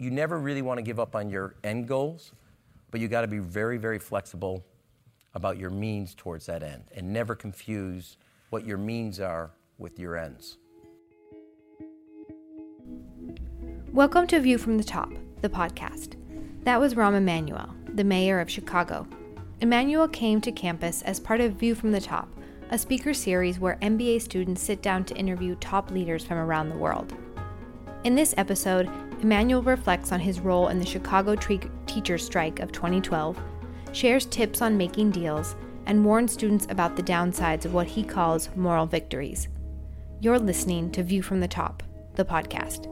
you never really want to give up on your end goals, but you got to be very, very flexible about your means towards that end and never confuse what your means are with your ends. Welcome to View from the Top, the podcast. That was Rahm Emanuel, the mayor of Chicago. Emanuel came to campus as part of View from the Top, a speaker series where MBA students sit down to interview top leaders from around the world. In this episode, Emanuel reflects on his role in the Chicago tre- teachers' strike of 2012, shares tips on making deals, and warns students about the downsides of what he calls moral victories. You're listening to View from the Top, the podcast.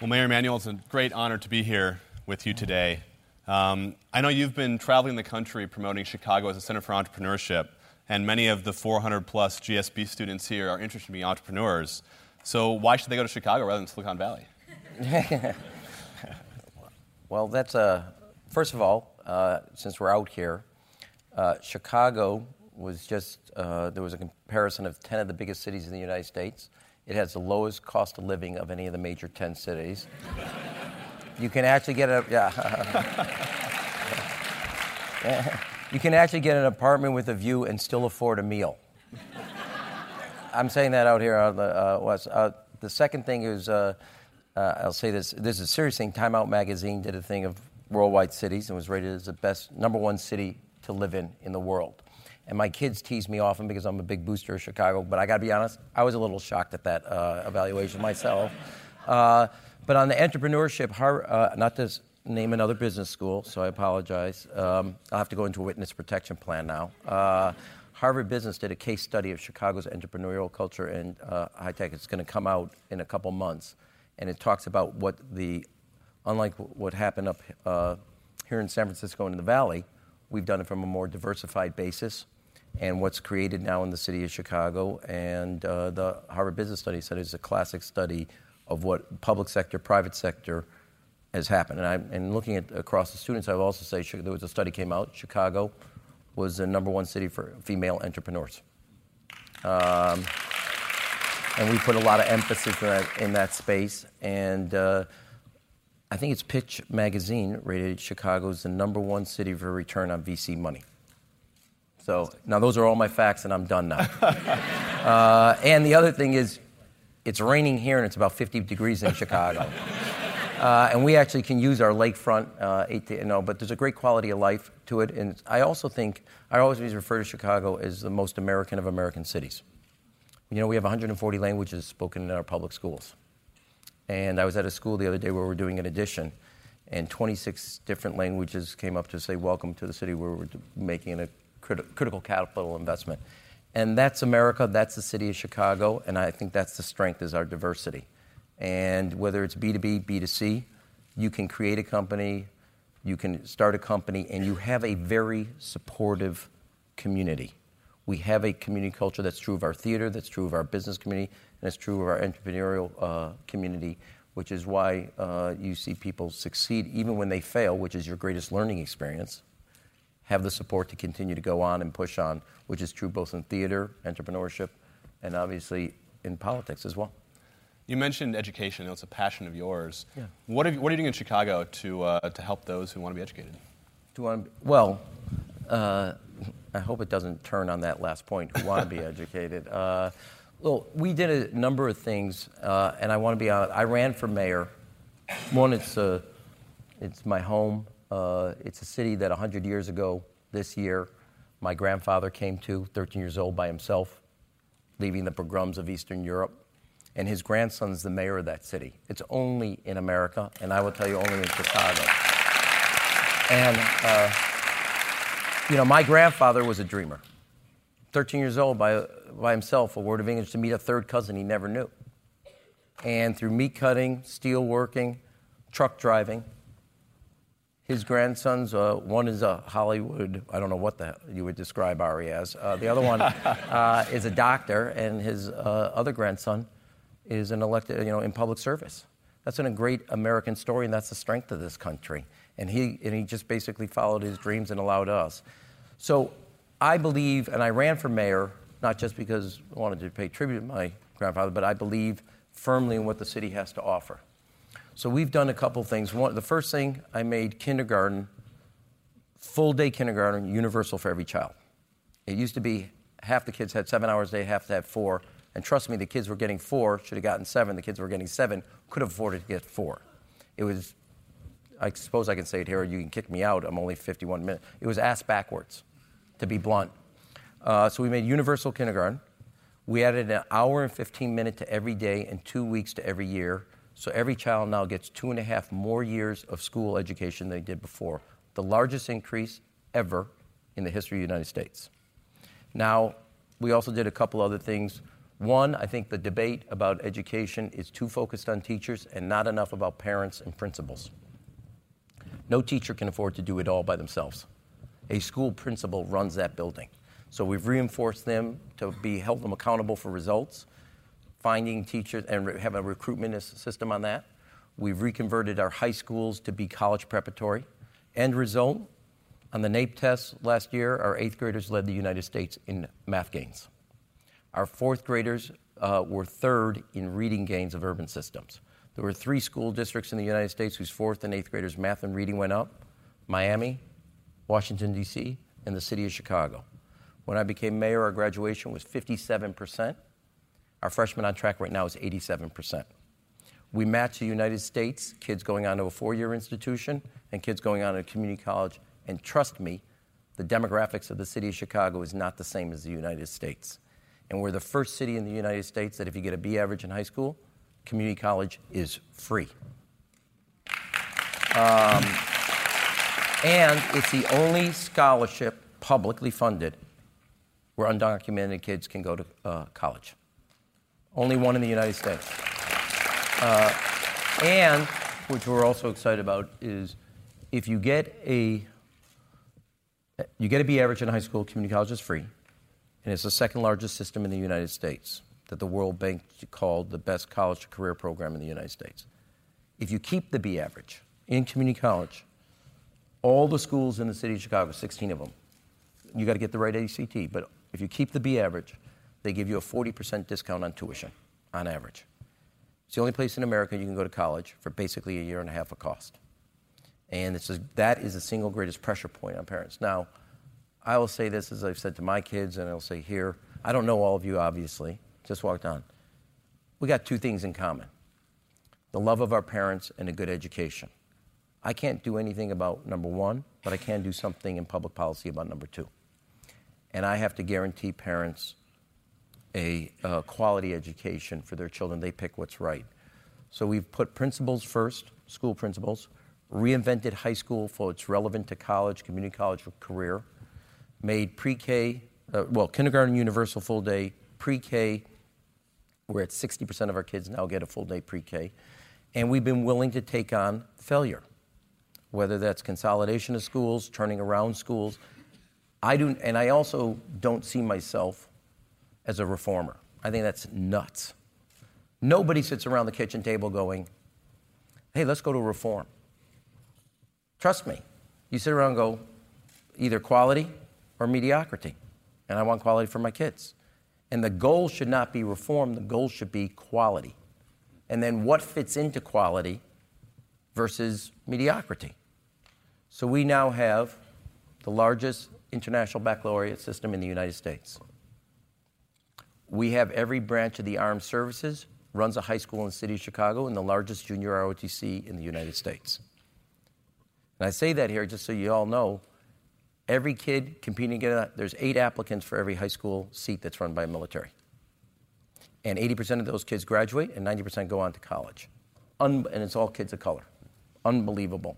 Well, Mayor Emanuel, it's a great honor to be here with you today. Um, I know you've been traveling the country promoting Chicago as a center for entrepreneurship and many of the 400 plus GSB students here are interested in being entrepreneurs. So why should they go to Chicago rather than Silicon Valley? well, that's a uh, first of all, uh, since we're out here, uh, Chicago was just uh, there was a comparison of 10 of the biggest cities in the United States. It has the lowest cost of living of any of the major 10 cities. you can actually get a yeah. You can actually get an apartment with a view and still afford a meal. I'm saying that out here on the uh, West. Uh, the second thing is, uh, uh, I'll say this. This is a serious thing. Time Out magazine did a thing of worldwide cities and was rated as the best number one city to live in in the world. And my kids tease me often because I'm a big booster of Chicago. But I got to be honest, I was a little shocked at that uh, evaluation myself. Uh, but on the entrepreneurship, not to name another business school, so I apologize. Um, I'll have to go into a witness protection plan now. Uh, Harvard Business did a case study of Chicago's entrepreneurial culture and uh, high tech. It's going to come out in a couple months, and it talks about what the, unlike what happened up uh, here in San Francisco and in the Valley, we've done it from a more diversified basis. And what's created now in the city of Chicago, and uh, the Harvard Business Study said is a classic study of what public sector, private sector, has happened. And, I, and looking at across the students, I would also say there was a study came out. Chicago was the number one city for female entrepreneurs. Um, and we put a lot of emphasis in that, in that space. And uh, I think it's Pitch Magazine rated Chicago as the number one city for return on VC money. So now those are all my facts, and I'm done now. uh, and the other thing is, it's raining here, and it's about 50 degrees in Chicago. Uh, and we actually can use our lakefront, uh, you know, but there's a great quality of life to it. And I also think, I always refer to Chicago as the most American of American cities. You know, we have 140 languages spoken in our public schools. And I was at a school the other day where we were doing an addition, and 26 different languages came up to say, Welcome to the city where we're making a crit- critical capital investment. And that's America, that's the city of Chicago, and I think that's the strength is our diversity. And whether it's B2B, B2C, you can create a company, you can start a company, and you have a very supportive community. We have a community culture that's true of our theater, that's true of our business community, and it's true of our entrepreneurial uh, community, which is why uh, you see people succeed even when they fail, which is your greatest learning experience. Have the support to continue to go on and push on, which is true both in theater, entrepreneurship, and obviously in politics as well. You mentioned education. It's a passion of yours. Yeah. What, you, what are you doing in Chicago to, uh, to help those who want to be educated? To want to, well, uh, I hope it doesn't turn on that last point, who want to be educated. Uh, well, we did a number of things, uh, and I want to be honest. I ran for mayor. One, it's, uh, it's my home. Uh, it's a city that 100 years ago this year, my grandfather came to, 13 years old by himself, leaving the pogroms of Eastern Europe and his grandson's the mayor of that city. It's only in America, and I will tell you, only in Chicago. And, uh, you know, my grandfather was a dreamer. 13 years old by, by himself, a word of English, to meet a third cousin he never knew. And through meat cutting, steel working, truck driving, his grandsons, uh, one is a Hollywood, I don't know what the, you would describe Ari as. Uh, the other one uh, is a doctor, and his uh, other grandson is an elected, you know, in public service. That's a great American story, and that's the strength of this country. And he, and he just basically followed his dreams and allowed us. So I believe, and I ran for mayor not just because I wanted to pay tribute to my grandfather, but I believe firmly in what the city has to offer. So we've done a couple things. One, the first thing, I made kindergarten, full day kindergarten, universal for every child. It used to be half the kids had seven hours a day, half had four. And trust me, the kids were getting four, should have gotten seven. The kids were getting seven, could have afforded to get four. It was, I suppose I can say it here, you can kick me out. I'm only 51 minutes. It was ass backwards, to be blunt. Uh, so we made universal kindergarten. We added an hour and 15 minutes to every day and two weeks to every year. So every child now gets two and a half more years of school education than they did before. The largest increase ever in the history of the United States. Now, we also did a couple other things. One, I think the debate about education is too focused on teachers and not enough about parents and principals. No teacher can afford to do it all by themselves. A school principal runs that building. So we've reinforced them to be held them accountable for results, finding teachers and have a recruitment system on that. We've reconverted our high schools to be college preparatory. End result, on the NAEP test last year, our eighth graders led the United States in math gains. Our fourth graders uh, were third in reading gains of urban systems. There were three school districts in the United States whose fourth and eighth graders' math and reading went up Miami, Washington, D.C., and the city of Chicago. When I became mayor, our graduation was 57%. Our freshman on track right now is 87%. We match the United States, kids going on to a four year institution and kids going on to a community college. And trust me, the demographics of the city of Chicago is not the same as the United States. And we're the first city in the United States that if you get a B average in high school, community college is free. Um, and it's the only scholarship publicly funded where undocumented kids can go to uh, college. Only one in the United States. Uh, and, which we're also excited about, is if you get a you get a B average in high school, community college is free, and it's the second largest system in the United States that the World Bank called the best college to career program in the United States. If you keep the B average in community college, all the schools in the city of Chicago, 16 of them, you got to get the right ACT, but if you keep the B average, they give you a 40% discount on tuition on average. It's the only place in America you can go to college for basically a year and a half of cost. And a, that is the single greatest pressure point on parents. Now, I will say this as I've said to my kids, and I'll say here I don't know all of you, obviously, just walked on. We got two things in common the love of our parents and a good education. I can't do anything about number one, but I can do something in public policy about number two. And I have to guarantee parents a uh, quality education for their children. They pick what's right. So we've put principals first, school principals, reinvented high school for its relevant to college, community college career, made pre K, uh, well, kindergarten universal full day, pre K, we're at 60% of our kids now get a full day pre K. And we've been willing to take on failure, whether that's consolidation of schools, turning around schools. I do, and I also don't see myself as a reformer. I think that's nuts. Nobody sits around the kitchen table going, hey, let's go to reform. Trust me. You sit around and go, either quality or mediocrity. And I want quality for my kids. And the goal should not be reform, the goal should be quality. And then what fits into quality versus mediocrity. So we now have the largest international baccalaureate system in the United States. We have every branch of the armed services runs a high school in the city of Chicago and the largest junior ROTC in the United States. And I say that here just so you all know every kid competing against there's eight applicants for every high school seat that's run by military. And 80% of those kids graduate and 90% go on to college. Un- and it's all kids of color. Unbelievable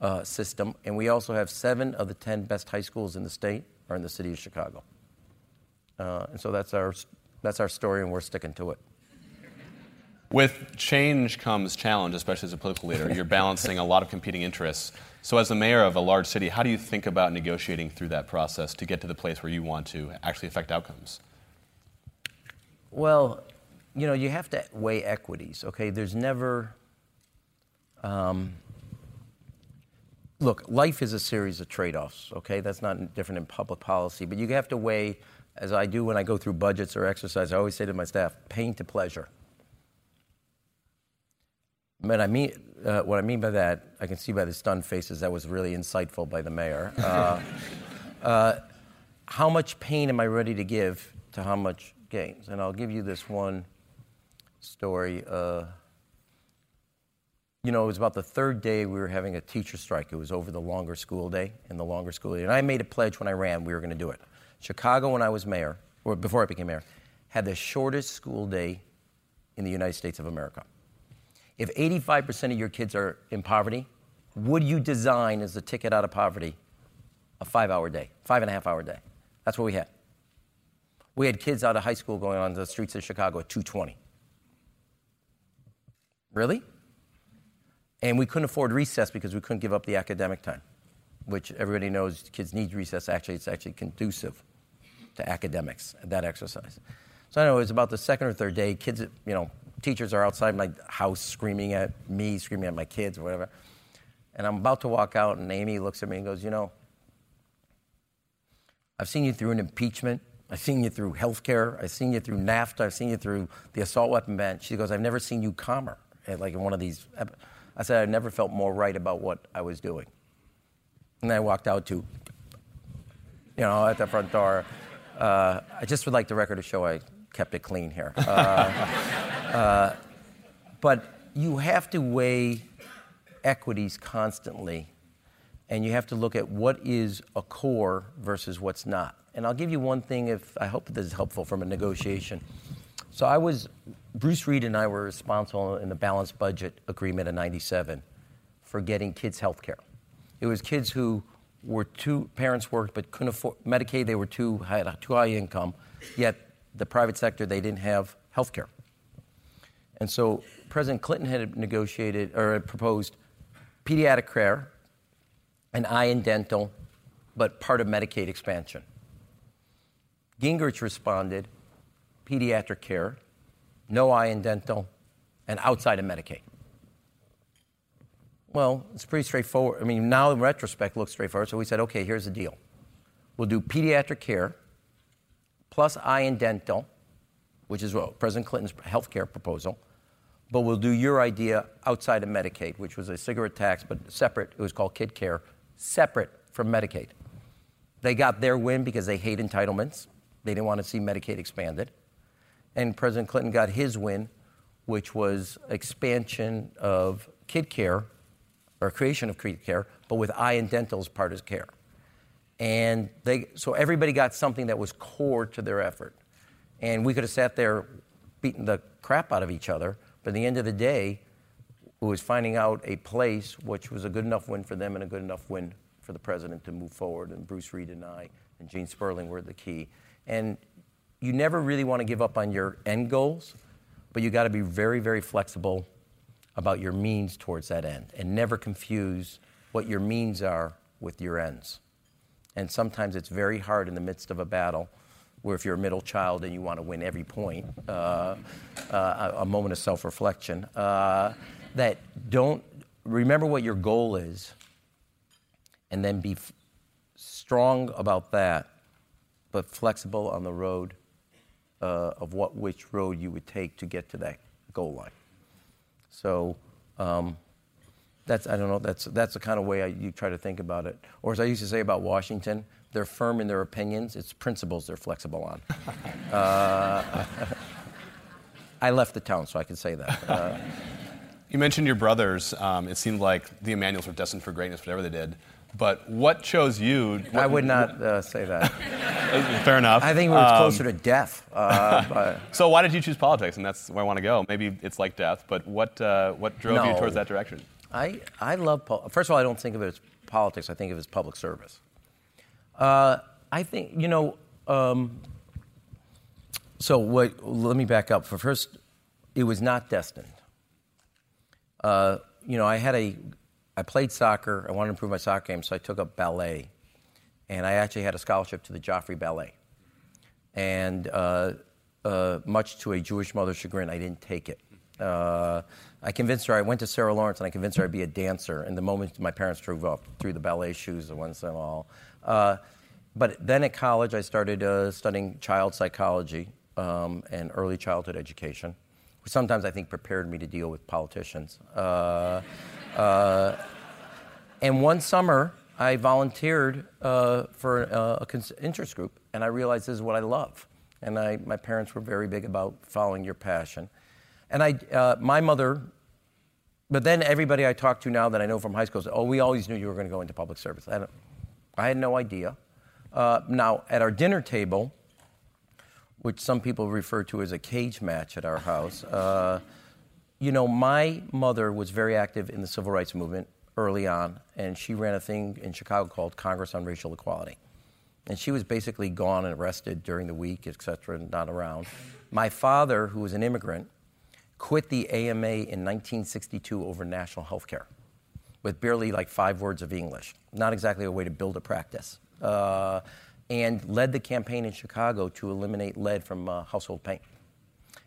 uh, system. And we also have seven of the 10 best high schools in the state are in the city of Chicago. Uh, and so that's our, that's our story, and we're sticking to it. With change comes challenge, especially as a political leader. You're balancing a lot of competing interests. So, as the mayor of a large city, how do you think about negotiating through that process to get to the place where you want to actually affect outcomes? Well, you know, you have to weigh equities, okay? There's never. Um, look, life is a series of trade offs, okay? That's not different in public policy, but you have to weigh as I do when I go through budgets or exercise, I always say to my staff, pain to pleasure. But I mean, uh, what I mean by that, I can see by the stunned faces, that was really insightful by the mayor. Uh, uh, how much pain am I ready to give to how much gains? And I'll give you this one story. Uh, you know, it was about the third day we were having a teacher strike. It was over the longer school day and the longer school day. And I made a pledge when I ran we were going to do it. Chicago, when I was mayor, or before I became mayor, had the shortest school day in the United States of America. If 85% of your kids are in poverty, would you design as a ticket out of poverty a five hour day, five and a half hour day? That's what we had. We had kids out of high school going on the streets of Chicago at 220. Really? And we couldn't afford recess because we couldn't give up the academic time, which everybody knows kids need recess. Actually, it's actually conducive to academics, that exercise. So I know it was about the second or third day, kids, you know, teachers are outside my house screaming at me, screaming at my kids or whatever. And I'm about to walk out, and Amy looks at me and goes, You know, I've seen you through an impeachment. I've seen you through health care. I've seen you through NAFTA. I've seen you through the assault weapon ban. She goes, I've never seen you calmer, like in one of these. I said, I've never felt more right about what I was doing. And I walked out to, you know, at the front door. Uh, I just would like the record to show I kept it clean here. Uh, uh, but you have to weigh equities constantly, and you have to look at what is a core versus what's not. And I'll give you one thing if I hope this is helpful from a negotiation. So I was, Bruce Reed and I were responsible in the balanced budget agreement in 97 for getting kids health care. It was kids who were two, parents worked but couldn't afford, Medicaid, they were too high, too high income, yet the private sector, they didn't have health care. And so President Clinton had negotiated or had proposed pediatric care and eye and dental, but part of Medicaid expansion. Gingrich responded pediatric care, no eye and dental, and outside of Medicaid. Well, it's pretty straightforward. I mean, now in retrospect, looks straightforward. So we said, okay, here's the deal. We'll do pediatric care plus eye and dental, which is what President Clinton's health care proposal, but we'll do your idea outside of Medicaid, which was a cigarette tax, but separate. It was called Kid Care, separate from Medicaid. They got their win because they hate entitlements. They didn't want to see Medicaid expanded. And President Clinton got his win, which was expansion of kid care or creation of kid care, but with eye and dental as part of care. And they, so everybody got something that was core to their effort. And we could have sat there beating the crap out of each other, but at the end of the day, it was finding out a place which was a good enough win for them and a good enough win for the president to move forward. And Bruce Reed and I and Gene Sperling were the key. And you never really want to give up on your end goals, but you got to be very, very flexible about your means towards that end and never confuse what your means are with your ends. And sometimes it's very hard in the midst of a battle where if you're a middle child and you want to win every point, uh, uh, a moment of self reflection, uh, that don't remember what your goal is and then be f- strong about that, but flexible on the road uh, of what which road you would take to get to that goal line. So um, that's I don't know. That's that's the kind of way I, you try to think about it. Or as I used to say about Washington, they're firm in their opinions. It's principles they're flexible on. uh, I left the town, so I can say that. Uh, you mentioned your brothers. Um, it seemed like the Emanuels were destined for greatness, whatever they did. But what chose you? What, I would not uh, say that. Fair enough. I think we were um, closer to death. Uh, so why did you choose politics? And that's where I want to go. Maybe it's like death, but what uh, what drove no. you towards that direction? I I love first of all I don't think of it as politics. I think of it as public service. Uh, I think you know. Um, so what, let me back up. For first, it was not destined. Uh, you know, I had a I played soccer. I wanted to improve my soccer game, so I took up ballet. And I actually had a scholarship to the Joffrey Ballet. And uh, uh, much to a Jewish mother's chagrin, I didn't take it. Uh, I convinced her, I went to Sarah Lawrence and I convinced her I'd be a dancer. And the moment my parents drove up, threw the ballet shoes, the ones and all. Uh, but then at college, I started uh, studying child psychology um, and early childhood education, which sometimes I think prepared me to deal with politicians. Uh, and one summer, I volunteered uh, for uh, a interest group, and I realized this is what I love. And I, my parents were very big about following your passion. And I, uh, my mother, but then everybody I talk to now that I know from high school says, oh, we always knew you were going to go into public service. I, had no idea. Uh, now, at our dinner table, which some people refer to as a cage match at our house, uh, you know, my mother was very active in the civil rights movement early on, and she ran a thing in Chicago called Congress on Racial Equality. And she was basically gone and arrested during the week, et cetera, not around. My father, who was an immigrant, quit the AMA in 1962 over national health care with barely like five words of English. Not exactly a way to build a practice. Uh, and led the campaign in Chicago to eliminate lead from uh, household paint.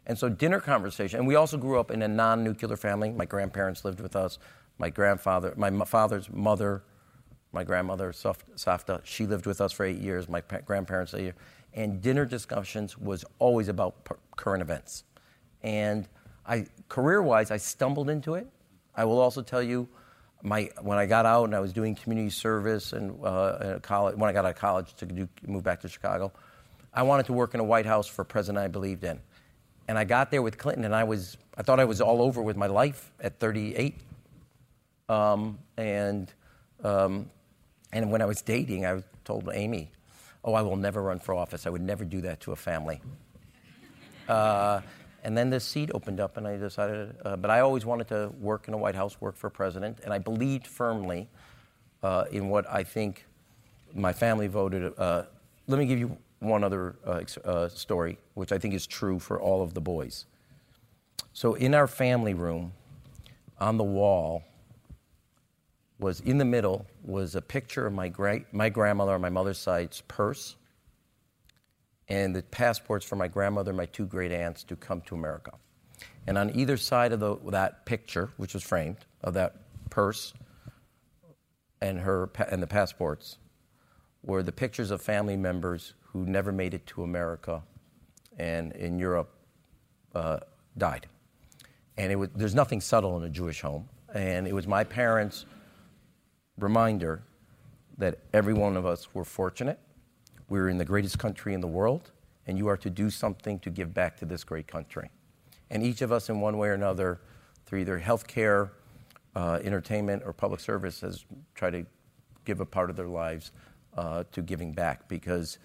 And so, dinner conversation, and we also grew up in a non nuclear family. My grandparents lived with us. My grandfather, my father's mother, my grandmother, Safta, she lived with us for eight years. My grandparents, eight years. And dinner discussions was always about current events. And I, career-wise, I stumbled into it. I will also tell you, my, when I got out and I was doing community service and uh, college, when I got out of college to do, move back to Chicago, I wanted to work in a White House for a president I believed in. And I got there with Clinton, and I was, I thought I was all over with my life at 38. Um, and, um, and when I was dating, I told Amy, oh, I will never run for office. I would never do that to a family. Uh, and then this seat opened up, and I decided, uh, but I always wanted to work in a White House, work for a president, and I believed firmly uh, in what I think my family voted. Uh, let me give you one other uh, uh, story, which I think is true for all of the boys. So, in our family room, on the wall, was in the middle was a picture of my, gra- my grandmother on my mother's side's purse and the passports for my grandmother and my two great aunts to come to America. And on either side of the, that picture, which was framed, of that purse and, her, and the passports, were the pictures of family members who never made it to America and in Europe uh, died. And was, there's nothing subtle in a Jewish home. And it was my parents' reminder that every one of us were fortunate. We're in the greatest country in the world, and you are to do something to give back to this great country. And each of us, in one way or another, through either healthcare, uh, entertainment, or public service, has tried to give a part of their lives uh, to giving back because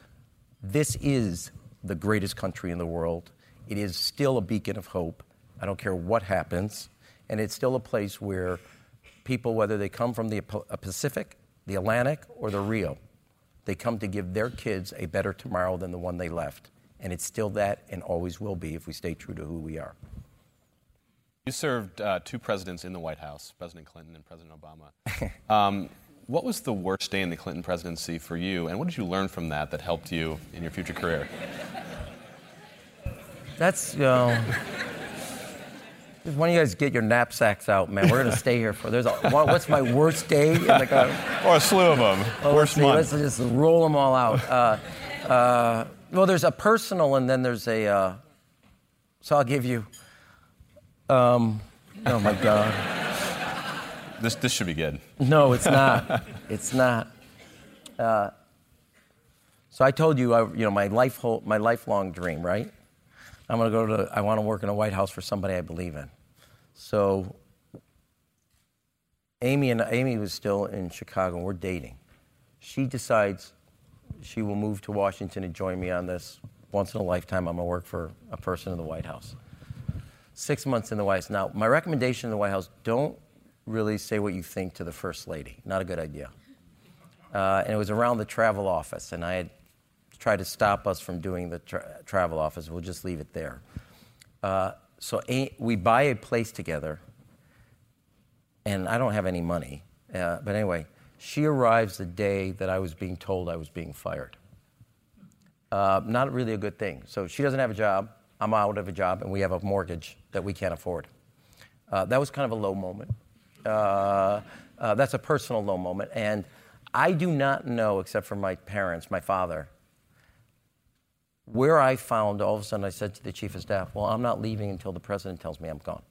this is the greatest country in the world. It is still a beacon of hope. I don't care what happens. And it's still a place where people, whether they come from the Pacific, the Atlantic, or the Rio, they come to give their kids a better tomorrow than the one they left. And it's still that and always will be if we stay true to who we are. You served uh, two presidents in the White House, President Clinton and President Obama. um, what was the worst day in the Clinton presidency for you, and what did you learn from that that helped you in your future career? That's, you know, one of you guys get your knapsacks out, man. We're gonna stay here for. There's a. What's my worst day? Like a, or a slew of them. Well, worst let's, see, let's just roll them all out. Uh, uh, well, there's a personal, and then there's a. Uh, so I'll give you. Um, oh my God. This this should be good. No, it's not. it's not. Uh, so I told you, I, you know, my life, my lifelong dream, right? I'm going to go to. I want to work in a White House for somebody I believe in. So Amy and Amy was still in Chicago. We're dating. She decides she will move to Washington and join me on this. Once in a lifetime, I'm gonna work for a person in the White House. Six months in the White House. Now, my recommendation in the White House: don't really say what you think to the first lady. Not a good idea. Uh, and it was around the travel office, and I had tried to stop us from doing the tra- travel office. We'll just leave it there. Uh, so a- we buy a place together, and I don't have any money. Uh, but anyway, she arrives the day that I was being told I was being fired. Uh, not really a good thing. So she doesn't have a job. I'm out of a job, and we have a mortgage that we can't afford. Uh, that was kind of a low moment. Uh, uh, that's a personal low moment. And I do not know, except for my parents, my father, where I found all of a sudden I said to the chief of staff, Well, I'm not leaving until the president tells me I'm gone.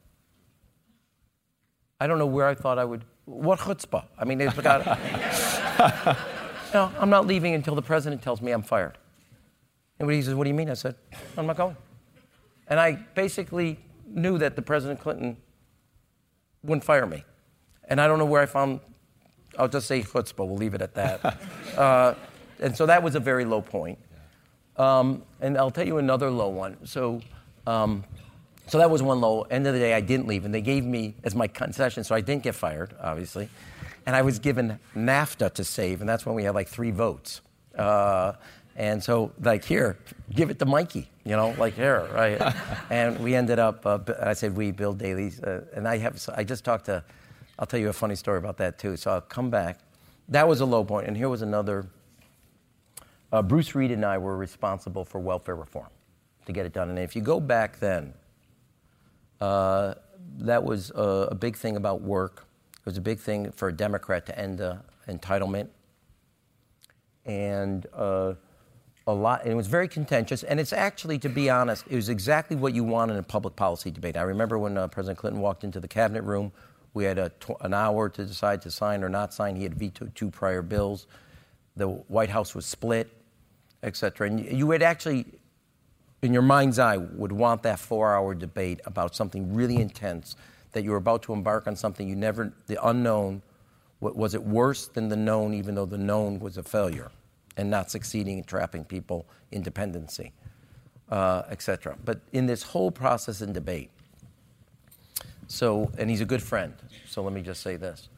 I don't know where I thought I would. What chutzpah? I mean, it's got. no, I'm not leaving until the president tells me I'm fired. And he says, What do you mean? I said, I'm not going. And I basically knew that the President Clinton wouldn't fire me. And I don't know where I found, I'll just say chutzpah, we'll leave it at that. uh, and so that was a very low point. Um, and I'll tell you another low one. So, um, so that was one low. End of the day, I didn't leave, and they gave me as my concession, so I didn't get fired, obviously. And I was given NAFTA to save, and that's when we had like three votes. Uh, and so, like, here, give it to Mikey, you know, like here, right? and we ended up, uh, I said, we, Bill Daley, uh, and I have, I just talked to, I'll tell you a funny story about that too. So I'll come back. That was a low point, and here was another. Uh, Bruce Reed and I were responsible for welfare reform to get it done. And if you go back then, uh, that was a, a, big thing about work. It was a big thing for a Democrat to end entitlement. And uh, a lot, and it was very contentious. And it's actually, to be honest, it was exactly what you want in a public policy debate. I remember when uh, President Clinton walked into the cabinet room, we had tw- an hour to decide to sign or not sign. He had vetoed two prior bills. The White House was split, et cetera. And you would actually, in your mind's eye, would want that four-hour debate about something really intense that you were about to embark on something you never, the unknown. Was it worse than the known, even though the known was a failure? and not succeeding in trapping people in dependency, uh, etc. But in this whole process and debate, so, and he's a good friend, so let me just say this.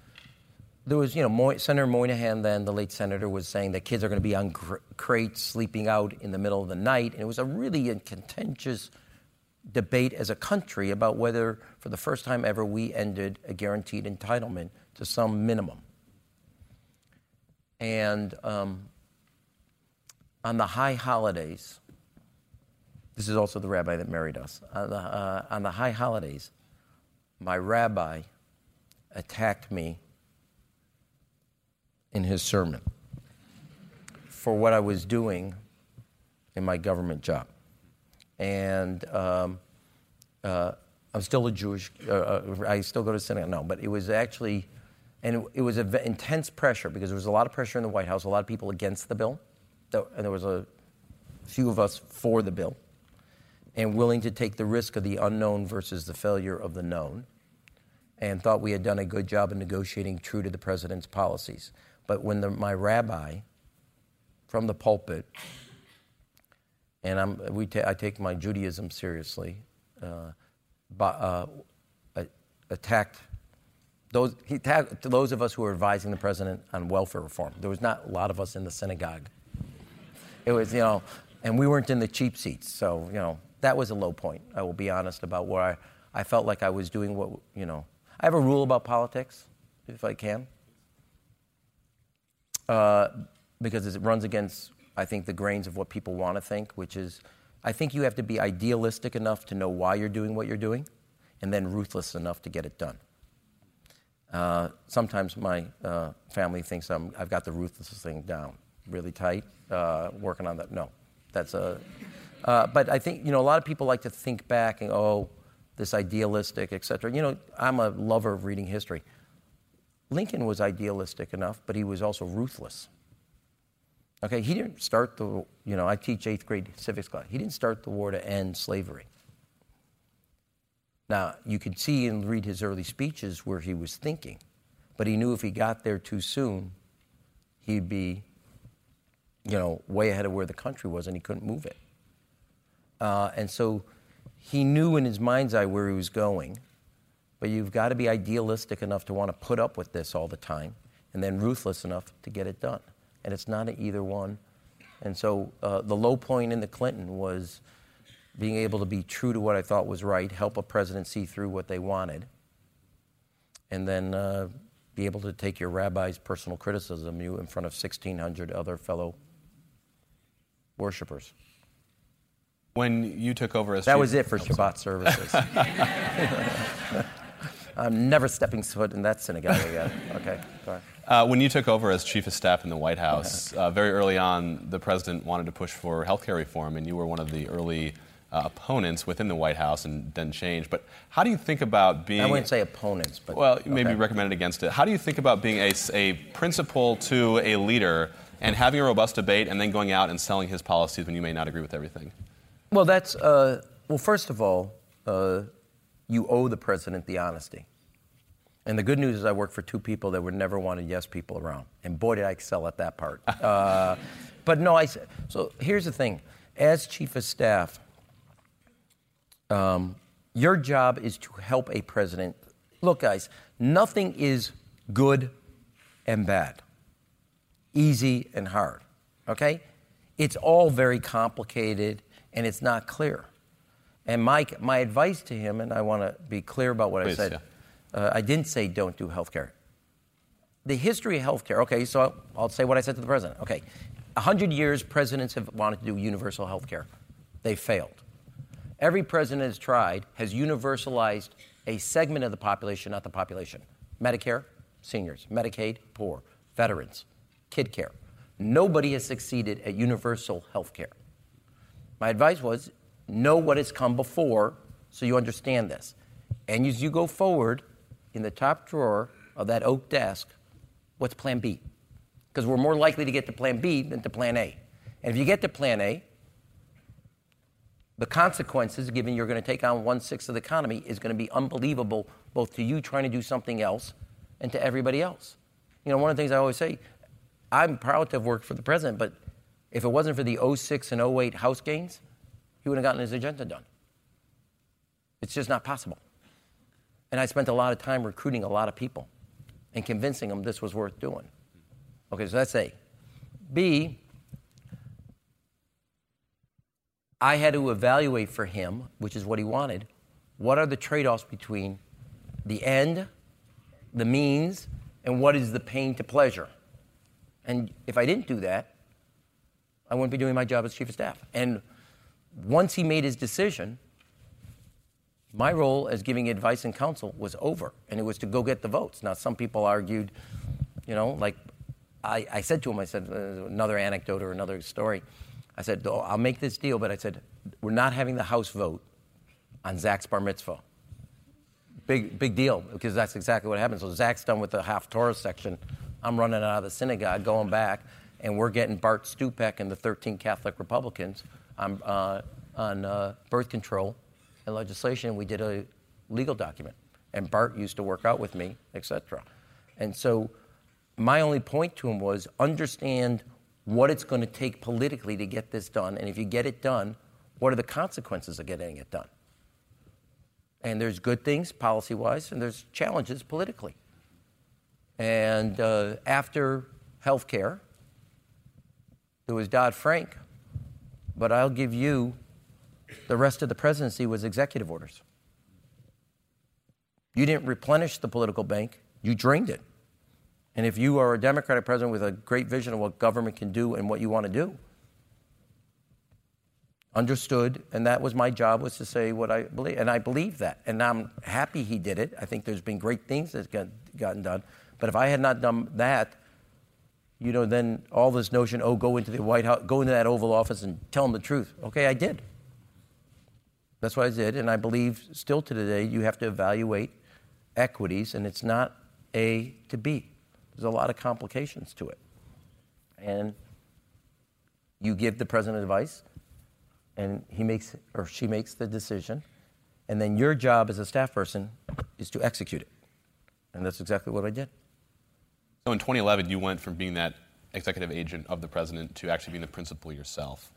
There was, you know, Senator Moynihan, then the late senator, was saying that kids are going to be on cr- crates sleeping out in the middle of the night. And it was a really contentious debate as a country about whether, for the first time ever, we ended a guaranteed entitlement to some minimum. And um, on the high holidays, this is also the rabbi that married us. On the, uh, on the high holidays, my rabbi attacked me in his sermon for what I was doing in my government job. And um, uh, I'm still a Jewish, uh, uh I still go to synagogue, no, but it was actually, and it, it was intense pressure because there was a lot of pressure in the White House, a lot of people against the bill and there was a few of us for the bill, and willing to take the risk of the unknown versus the failure of the known, and thought we had done a good job in negotiating true to the president's policies. But when the, my rabbi from the pulpit, and I'm, we ta- I take my Judaism seriously, uh, uh, attacked those, he attacked those of us who were advising the president on welfare reform. There was not a lot of us in the synagogue it was, you know, and we weren't in the cheap seats. So, you know, that was a low point. I will be honest about where I, I felt like I was doing what, you know. I have a rule about politics, if I can, uh, because it runs against, I think, the grains of what people want to think, which is I think you have to be idealistic enough to know why you're doing what you're doing, and then ruthless enough to get it done. Uh, sometimes my uh, family thinks i have got the ruthless thing down really tight, uh, working on that. No, that's a. Uh, but I think you know a lot of people like to think back and oh, this idealistic, et cetera. You know, I'm a lover of reading history. Lincoln was idealistic enough, but he was also ruthless. Okay, he didn't start the. You know, I teach eighth grade civics class. He didn't start the war to end slavery. Now, you can see and read his early speeches where he was thinking, but he knew if he got there too soon, he'd be you know, way ahead of where the country was, and he couldn't move it. Uh, and so he knew in his mind's eye where he was going, but you've got to be idealistic enough to want to put up with this all the time, and then ruthless enough to get it done. And it's not an either one. And so uh, the low point in the Clinton was being able to be true to what I thought was right, help a president see through what they wanted, and then uh, be able to take your rabbi's personal criticism you in front of 1,600 other fellow worshipers. When you took over as that chief, was it for Shabbat services. I'm never stepping foot in that synagogue again. Okay, go ahead. Uh, when you took over as chief of staff in the White House, uh, very early on, the president wanted to push for health care reform, and you were one of the early uh, opponents within the White House and then changed. But how do you think about being. I wouldn't say opponents, but. Well, maybe okay. recommended against it. How do you think about being a, a principal to a leader and having a robust debate and then going out and selling his policies when you may not agree with everything? Well, that's. Uh, well, first of all, uh, you owe the president the honesty. And the good news is I work for two people that would never wanted yes people around. And boy, did I excel at that part. uh, but no, I. said, So here's the thing. As chief of staff, um, your job is to help a president. Look, guys, nothing is good and bad, easy and hard. Okay? It's all very complicated and it's not clear. And Mike, my advice to him, and I want to be clear about what Please, I said. Yeah. Uh, I didn't say don't do health care. The history of health care, okay, so I'll say what I said to the president. Okay, 100 years, presidents have wanted to do universal health care. They failed. Every president has tried, has universalized a segment of the population, not the population. Medicare, seniors. Medicaid, poor. Veterans, kid care. Nobody has succeeded at universal health care. My advice was know what has come before so you understand this. And as you go forward, in the top drawer of that oak desk, what's plan B? Because we're more likely to get to plan B than to plan A. And if you get to plan A, the consequences, given you're going to take on one sixth of the economy, is going to be unbelievable, both to you trying to do something else and to everybody else. You know, one of the things I always say, I'm proud to have worked for the president, but if it wasn't for the 06 and 08 House gains, he wouldn't have gotten his agenda done. It's just not possible. And I spent a lot of time recruiting a lot of people and convincing them this was worth doing. Okay, so that's A. B, I had to evaluate for him, which is what he wanted, what are the trade offs between the end, the means, and what is the pain to pleasure. And if I didn't do that, I wouldn't be doing my job as chief of staff. And once he made his decision, my role as giving advice and counsel was over, and it was to go get the votes. Now, some people argued, you know, like I, I said to him, I said, uh, another anecdote or another story. I said, oh, I'll make this deal, but I said, we're not having the House vote on Zach's bar mitzvah. Big, big deal, because that's exactly what happened. So Zach's done with the Haftorah section. I'm running out of the synagogue, going back, and we're getting Bart Stupak and the 13 Catholic Republicans on, uh, on uh, birth control and legislation. We did a legal document, and Bart used to work out with me, etc. And so my only point to him was understand what it's going to take politically to get this done. And if you get it done, what are the consequences of getting it done? And there's good things policy wise, and there's challenges politically. And uh, after health care, there was Dodd Frank, but I'll give you the rest of the presidency was executive orders. You didn't replenish the political bank, you drained it. And if you are a Democratic president with a great vision of what government can do and what you want to do, understood, and that was my job was to say what I believe, and I believe that, and I'm happy he did it. I think there's been great things that's gotten done, but if I had not done that, you know, then all this notion, oh, go into the White House, go into that Oval Office and tell them the truth. Okay, I did. That's what I did, and I believe still to today you have to evaluate equities, and it's not A to B. There's a lot of complications to it. And you give the president advice, and he makes or she makes the decision, and then your job as a staff person is to execute it. And that's exactly what I did. So in 2011, you went from being that executive agent of the president to actually being the principal yourself.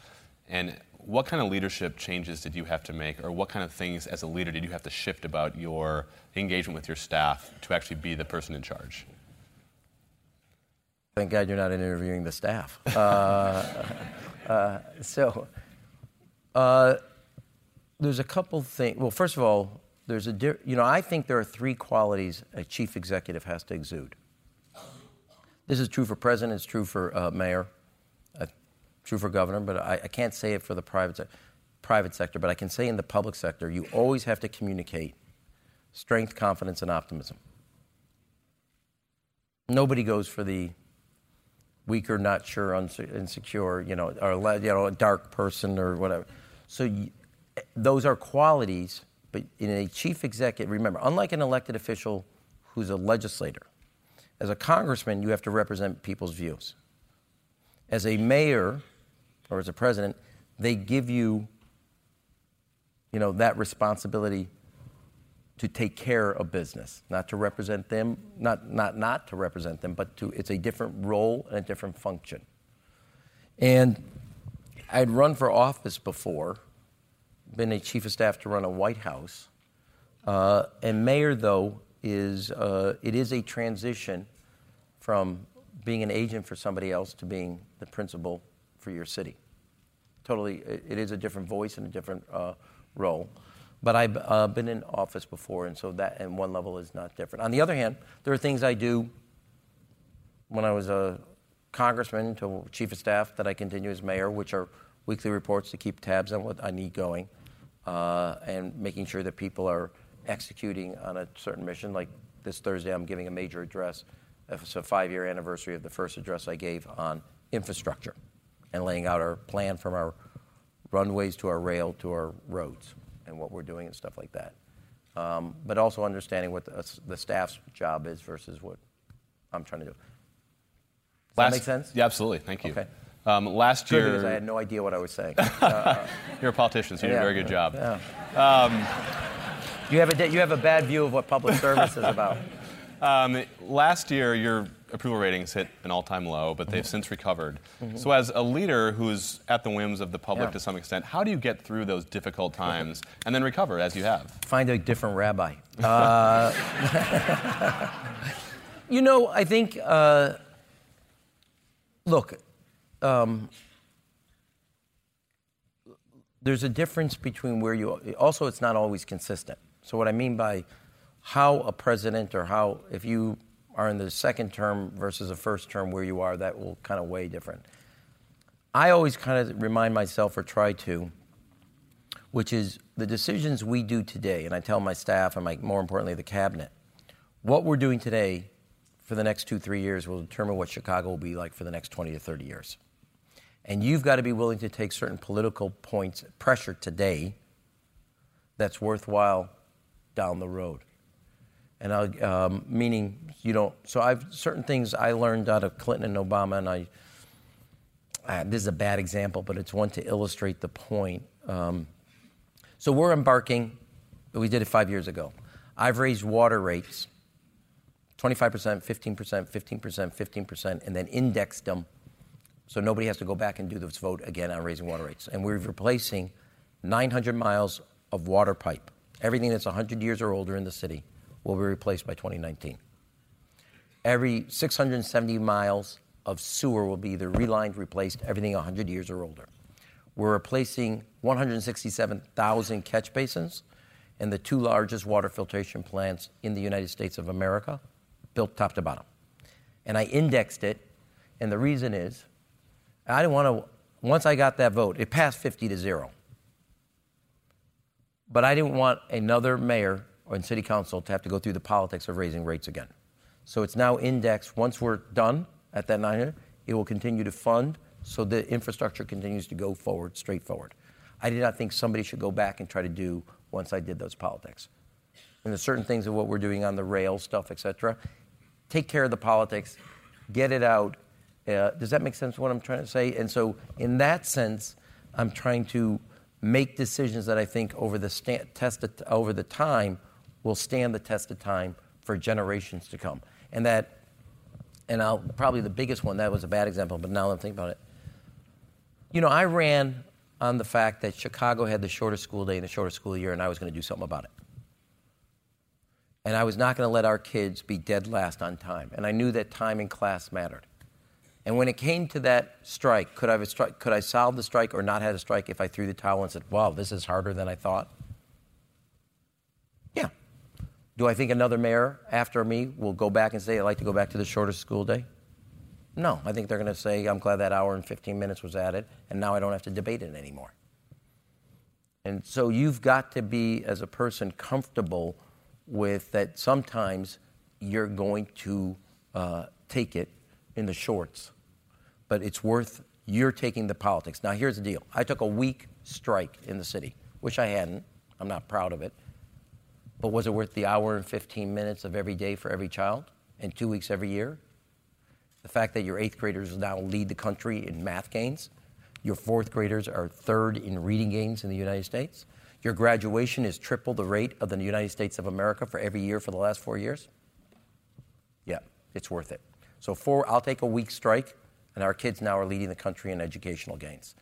And what kind of leadership changes did you have to make, or what kind of things as a leader did you have to shift about your engagement with your staff to actually be the person in charge? Thank God you're not interviewing the staff. Uh, uh, so, uh, there's a couple things. Well, first of all, there's a di- you know I think there are three qualities a chief executive has to exude. This is true for president. It's true for uh, mayor. Uh, true for governor. But I, I, can't say it for the private se- private sector. But I can say in the public sector, you always have to communicate strength, confidence, and optimism. nobody goes for the weaker, not sure, insecure, you know, or you know, a dark person or whatever. So y those are qualities, but in a chief executive, remember, unlike an elected official who's a legislator, as a congressman, you have to represent people's views. As a mayor or as a president, they give you, you know, that responsibility to take care of business, not to represent them, not, not, not to represent them, but to, it's a different role and a different function. And I'd run for office before, been a chief of staff to run a White House. Uh, and mayor, though, is, uh, it is a transition from being an agent for somebody else to being the principal for your city. Totally, it, is a different voice and a different uh, role. But I've uh, been in office before, and so that, and one level is not different. On the other hand, there are things I do when I was a congressman to chief of staff that I continue as mayor, which are weekly reports to keep tabs on what I need going, uh, and making sure that people are executing on a certain mission. Like this Thursday, I'm giving a major address. It's a five-year anniversary of the first address I gave on infrastructure and laying out our plan from our runways to our rail to our roads and what we're doing and stuff like that. Um, but also understanding what the, the, staff's job is versus what I'm trying to do. Does last, that make sense? Yeah, absolutely. Thank you. Okay. Um, last good year, I had no idea what I was saying. Uh, You're a politician, so you yeah, did a very good job. Yeah. Um, you have a you have a bad view of what public service is about. Um, last year, your approval ratings hit an all-time low, but they've mm-hmm. since recovered. Mm-hmm. So, as a leader who's at the whims of the public yeah. to some extent, how do you get through those difficult times and then recover as you have? Find a different rabbi. Uh, you know, I think. Uh, look, um, there's a difference between where you. Also, it's not always consistent. So, what I mean by how a president or how, if you are in the second term versus a first term where you are, that will kind of weigh different. I always kind of remind myself or try to, which is the decisions we do today, and I tell my staff and my, more importantly, the cabinet, what we're doing today for the next two, three years will determine what Chicago will be like for the next 20 to 30 years. And you've got to be willing to take certain political points, pressure today that's worthwhile down the road and I, um, meaning you don't. So I've certain things I learned out of Clinton and Obama, and I. Uh, this is a bad example, but it's one to illustrate the point. Um, so we're embarking. We did it five years ago. I've raised water rates 25%, 15%, 15%, 15%, and then indexed them so nobody has to go back and do this vote again on raising water rates. And we're replacing 900 miles of water pipe, everything that's 100 years or older in the city will be replaced by 2019. Every 670 miles of sewer will be either relined, replaced, everything 100 years or older. We're replacing 167,000 catch basins and the two largest water filtration plants in the United States of America, built top to bottom. And I indexed it, and the reason is I didn't want to, once I got that vote, it passed 50 to 0. But I didn't want another mayor or city council to have to go through the politics of raising rates again. So it's now indexed. Once we're done at that 900, it will continue to fund so the infrastructure continues to go forward, straightforward. I did not think somebody should go back and try to do once I did those politics. And there's certain things of what we're doing on the rail stuff, et cetera. Take care of the politics, get it out. Uh, does that make sense what I'm trying to say? And so, in that sense, I'm trying to make decisions that I think over the sta- test of, over the time will stand the test of time for generations to come. And that, and I'll probably the biggest one, that was a bad example, but now I'm thinking about it. You know, I ran on the fact that Chicago had the shortest school day and the shortest school year, and I was going to do something about it. And I was not going to let our kids be dead last on time. And I knew that time in class mattered. And when it came to that strike, could I, have stri- could I solve the strike or not have a strike if I threw the towel and said, wow, this is harder than I thought? Yeah. Do I think another mayor after me will go back and say, I'd like to go back to the shorter school day? No. I think they're going to say, I'm glad that hour and 15 minutes was added, and now I don't have to debate it anymore. And so you've got to be, as a person, comfortable with that sometimes you're going to uh, take it in the shorts, but it's worth you're taking the politics. Now, here's the deal I took a week strike in the city. Wish I hadn't. I'm not proud of it. But was it worth the hour and 15 minutes of every day for every child and two weeks every year? The fact that your eighth graders now lead the country in math gains, your fourth graders are third in reading gains in the United States, your graduation is triple the rate of the United States of America for every year for the last four years? Yeah, it's worth it. So, four, I'll take a week strike, and our kids now are leading the country in educational gains.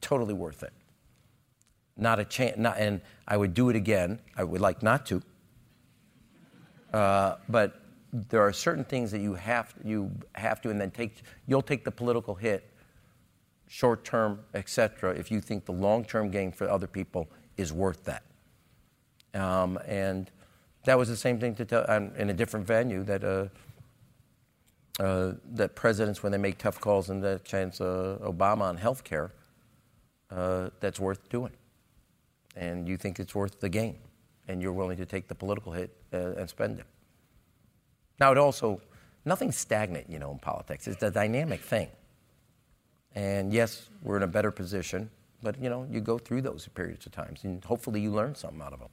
Totally worth it. Not a chance, not, and I would do it again. I would like not to. Uh, but there are certain things that you have, you have to, and then take, you'll take the political hit, short term, etc., if you think the long term gain for other people is worth that. Um, and that was the same thing to tell in a different venue that uh, uh, that presidents, when they make tough calls, and that chance Obama on health care, uh, that's worth doing. And you think it's worth the gain, and you're willing to take the political hit uh, and spend it. Now, it also, nothing's stagnant, you know, in politics. It's a dynamic thing. And yes, we're in a better position but you know, you go through those periods of times, and hopefully you learn something out of them.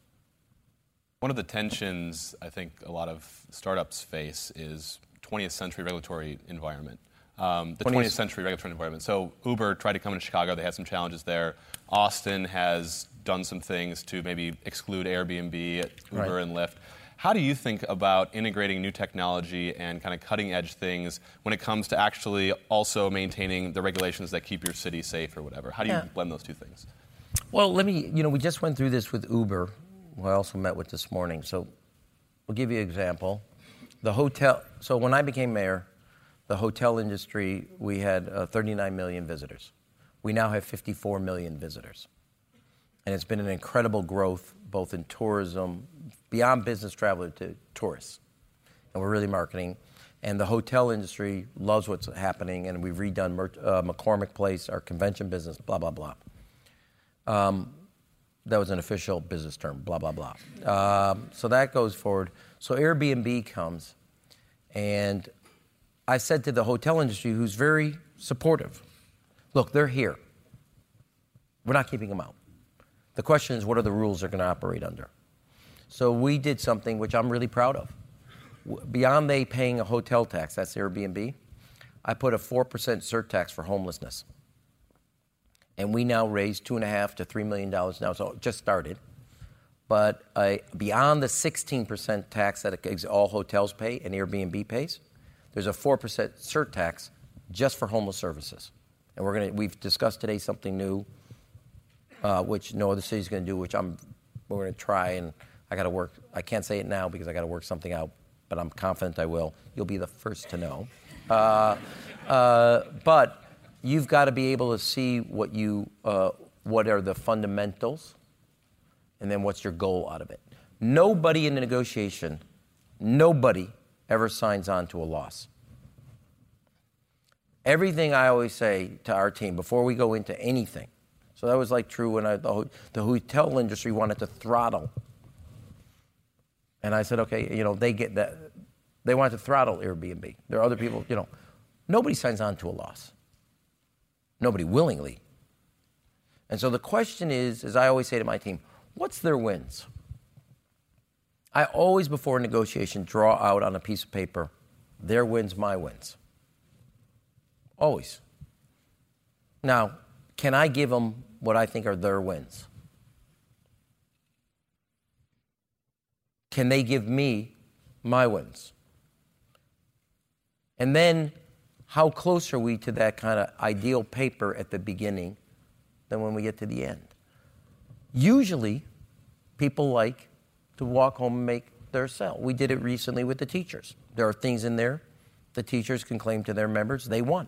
One of the tensions I think a lot of startups face is 20th century regulatory environment. Um, the 20th, 20th century regulatory environment. So Uber tried to come into Chicago. They had some challenges there. Austin has done some things to maybe exclude Airbnb, Uber, right. and Lyft. How do you think about integrating new technology and kind of cutting edge things when it comes to actually also maintaining the regulations that keep your city safe or whatever? How do you yeah. blend those two things? Well, let me, you know, we just went through this with Uber, who I also met with this morning. So we'll give you an example. The hotel, so when I became mayor, the hotel industry, we had uh, 39 million visitors. We now have 54 million visitors. And it's been an incredible growth both in tourism, beyond business travel to tourists. And we're really marketing. And the hotel industry loves what's happening, and we've redone uh, McCormick Place, our convention business, blah, blah, blah. Um, that was an official business term, blah, blah, blah. Um, so that goes forward. So Airbnb comes, and I said to the hotel industry, who's very supportive, look, they're here. We're not keeping them out. The question is, what are the rules they're going to operate under? So we did something which I'm really proud of. Beyond they paying a hotel tax, that's Airbnb, I put a 4% surtax for homelessness. And we now raise two and a half to three million dollars now, so it just started. But uh, beyond the 16% tax that all hotels pay and Airbnb pays, there's a 4% surtax just for homeless services. And we're gonna, we've discussed today something new uh, which no other city's going to do, which I'm we're going to try and I got to work. I can't say it now because I got to work something out, but I'm confident I will. You'll be the first to know. Uh, uh, but you've got to be able to see what you uh, what are the fundamentals, and then what's your goal out of it. Nobody in the negotiation, nobody ever signs on to a loss. Everything I always say to our team before we go into anything so that was like true when I, the, the hotel industry wanted to throttle. And I said, okay, you know, they get that. They wanted to throttle Airbnb. There are other people, you know, nobody signs on to a loss. Nobody willingly. And so the question is, as I always say to my team, what's their wins? I always, before a negotiation, draw out on a piece of paper their wins, my wins. Always. Now, can I give them what I think are their wins? Can they give me my wins? And then, how close are we to that kind of ideal paper at the beginning than when we get to the end? Usually, people like to walk home and make their sell. We did it recently with the teachers. There are things in there the teachers can claim to their members they won.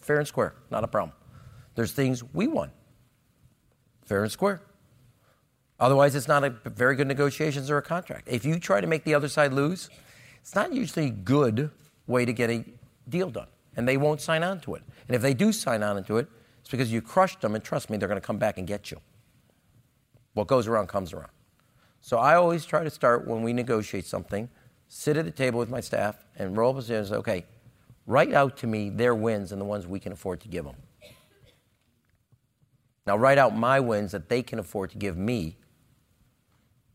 Fair and square, not a problem. There's things we won fair and square. Otherwise, it's not a very good negotiations or a contract. If you try to make the other side lose, it's not usually a good way to get a deal done. And they won't sign on to it. And if they do sign on to it, it's because you crushed them, and trust me, they're going to come back and get you. What goes around comes around. So I always try to start when we negotiate something, sit at the table with my staff and roll up and say, okay, Write out to me their wins and the ones we can afford to give them. Now, write out my wins that they can afford to give me,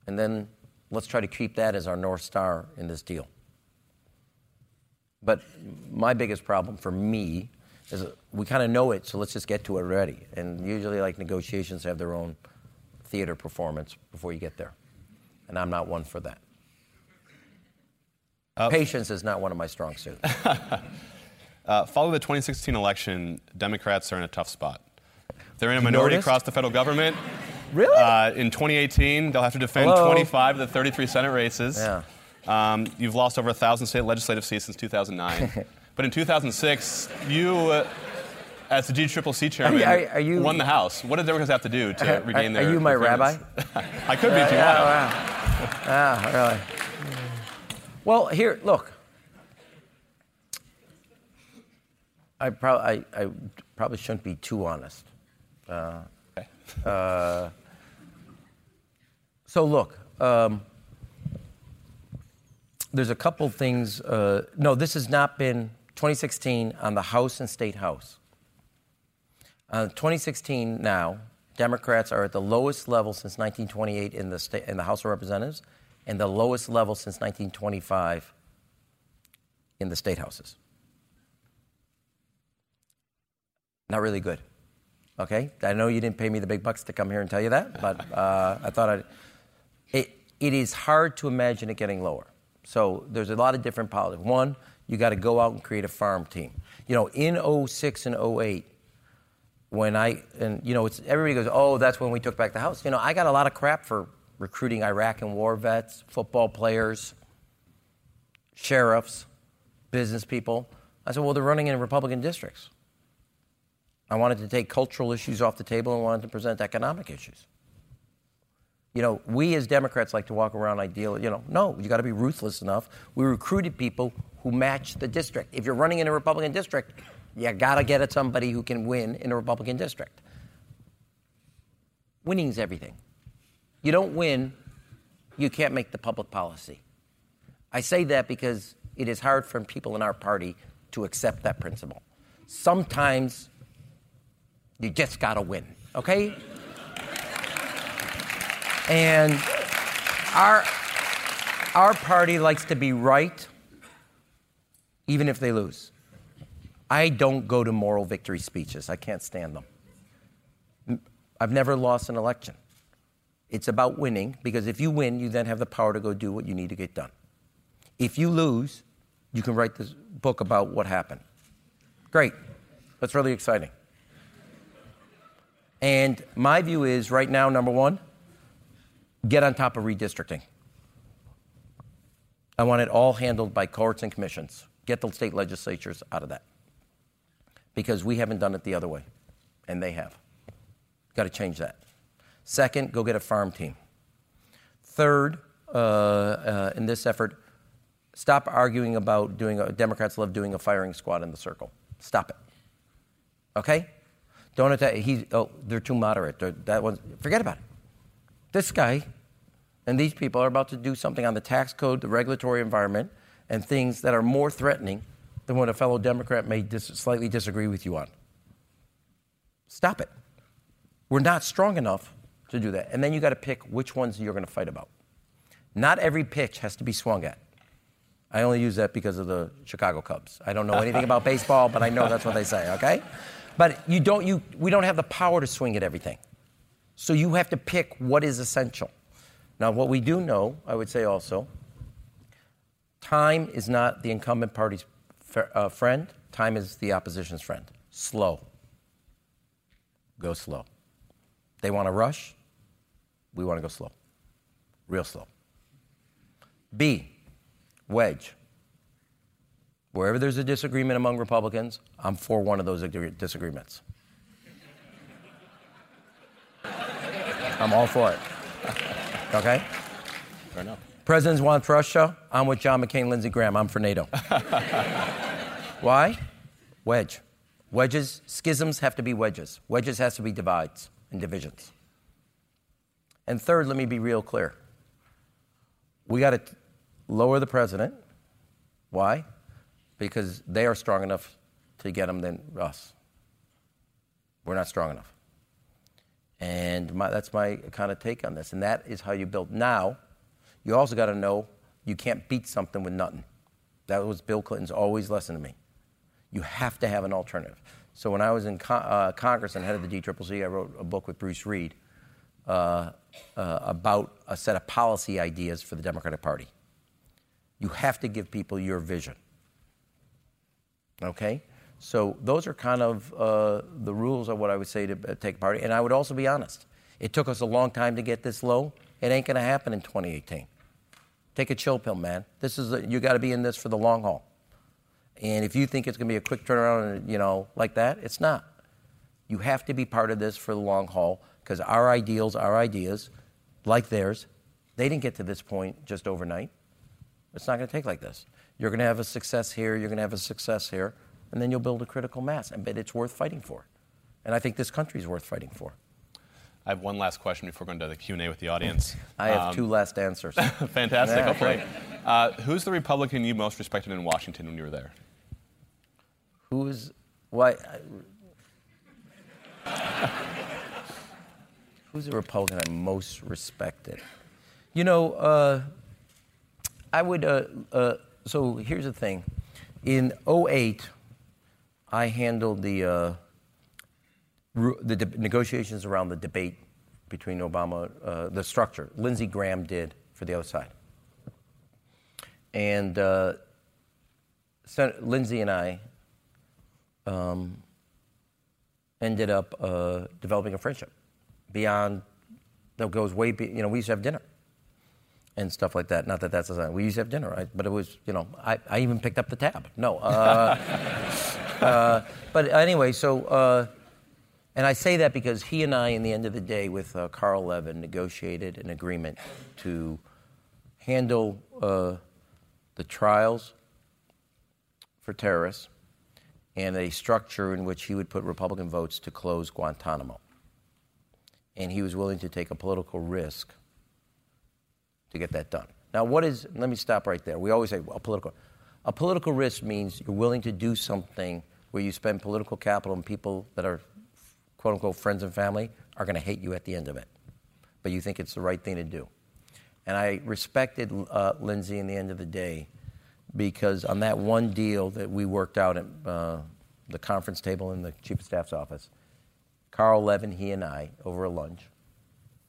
and then let's try to keep that as our North Star in this deal. But my biggest problem for me is we kind of know it, so let's just get to it already. And usually, like negotiations have their own theater performance before you get there. And I'm not one for that. Uh, Patience is not one of my strong suits. uh, following the 2016 election, Democrats are in a tough spot. They're in a minority noticed? across the federal government. Really? Uh, in 2018, they'll have to defend Hello? 25 of the 33 Senate races. Yeah. Um, you've lost over 1,000 state legislative seats since 2009. but in 2006, you, uh, as the DCCC chairman, are you, are you, won the House. What did the Democrats have to do to regain their? Are you my rabbi? I could be if you want. Wow. Yeah, really. Well, here, look. I, prob- I, I probably shouldn't be too honest. Uh, okay. uh, so look, um, there's a couple things. Uh, no, this has not been 2016 on the House and State House. Uh, 2016 now, Democrats are at the lowest level since 1928 in the, state, in the House of Representatives and the lowest level since 1925 in the state houses. Not really good. Okay? I know you didn't pay me the big bucks to come here and tell you that, but uh, I thought I'd. It, it is hard to imagine it getting lower. So there's a lot of different politics. One, you got to go out and create a farm team. You know, in 06 and 08, when I, and you know, it's, everybody goes, oh, that's when we took back the house. You know, I got a lot of crap for recruiting Iraq and war vets, football players, sheriffs, business people. I said, well, they're running in Republican districts. I wanted to take cultural issues off the table and wanted to present economic issues. You know, we as Democrats like to walk around ideal, you know, no, you got to be ruthless enough. We recruited people who match the district. If you're running in a Republican district, you got to get at somebody who can win in a Republican district. Winning's everything. You don't win, you can't make the public policy. I say that because it is hard for people in our party to accept that principle. Sometimes you just got to win, okay? and our, our party likes to be right, even if they lose. I don't go to moral victory speeches, I can't stand them. I've never lost an election. It's about winning because if you win, you then have the power to go do what you need to get done. If you lose, you can write this book about what happened. Great. That's really exciting. And my view is right now, number one, get on top of redistricting. I want it all handled by courts and commissions. Get the state legislatures out of that. Because we haven't done it the other way, and they have. Got to change that. Second, go get a farm team. Third, uh, uh, in this effort, stop arguing about doing a, Democrats love doing a firing squad in the circle. Stop it. Okay? Don't attack. He's, oh, they're too moderate. They're, that one, forget about it. This guy and these people are about to do something on the tax code, the regulatory environment, and things that are more threatening than what a fellow Democrat may dis- slightly disagree with you on. Stop it. We're not strong enough to do that. And then you got to pick which ones you're going to fight about. Not every pitch has to be swung at. I only use that because of the Chicago Cubs. I don't know anything about baseball, but I know that's what they say, okay? But you don't, you, we don't have the power to swing at everything. So you have to pick what is essential. Now, what we do know, I would say also, time is not the incumbent party's uh, friend, time is the opposition's friend. Slow. Go slow. They want to rush, we want to go slow. Real slow. B, wedge. Wherever there's a disagreement among Republicans, I'm for one of those disagreements. I'm all for it. Okay? Fair enough. Presidents want Russia. I'm with John McCain, Lindsey Graham. I'm for NATO. Why? Wedge. Wedges, schisms have to be wedges. Wedges has to be divides and divisions. And third, let me be real clear. We got to lower the president. Why? because they are strong enough to get them than us. We're not strong enough. And my, that's my kind of take on this. And that is how you build. Now, you also got to know you can't beat something with nothing. That was Bill Clinton's always lesson to me. You have to have an alternative. So when I was in uh, Congress and head of the DCCC, I wrote a book with Bruce Reed uh, uh, about a set of policy ideas for the Democratic Party. You have to give people your vision. Okay? So those are kind of uh, the rules of what I would say to uh, take a party. And I would also be honest. It took us a long time to get this low. It ain't going to happen in 2018. Take a chill pill, man. This is a, you got to be in this for the long haul. And if you think it's going to be a quick turnaround, you know, like that, it's not. You have to be part of this for the long haul because our ideals, our ideas, like theirs, they didn't get to this point just overnight. It's not going to take like this. You're going to have a success here, you're going to have a success here, and then you'll build a critical mass. And but it's worth fighting for. And I think this country is worth fighting for. I have one last question before going to the Q&A with the audience. I have um, two last answers. fantastic, yeah, hopefully. Uh, who's the Republican you most respected in Washington when you were there? Who's, why, who's the Republican I most respected? You know, uh, I would, uh, uh so here's the thing. In 08, I handled the, uh, the negotiations around the debate between Obama, uh, the structure. Lindsey Graham did for the other side. And uh, Sen- Lindsey and I um, ended up uh, developing a friendship beyond that goes way, be- you know, we used to have dinner and stuff like that. Not that that's a sign. We used to have dinner, right? but it was, you know, I, I even picked up the tab. No. Uh, uh, but anyway, so, uh, and I say that because he and I, in the end of the day, with uh, Carl Levin, negotiated an agreement to handle uh, the trials for terrorists and a structure in which he would put Republican votes to close Guantanamo. And he was willing to take a political risk to get that done. Now, what is, let me stop right there. We always say a political. A political risk means you're willing to do something where you spend political capital and people that are quote unquote friends and family are going to hate you at the end of it. But you think it's the right thing to do. And I respected uh, Lindsey in the end of the day because on that one deal that we worked out at uh, the conference table in the chief of staff's office, Carl Levin, he and I, over a lunch,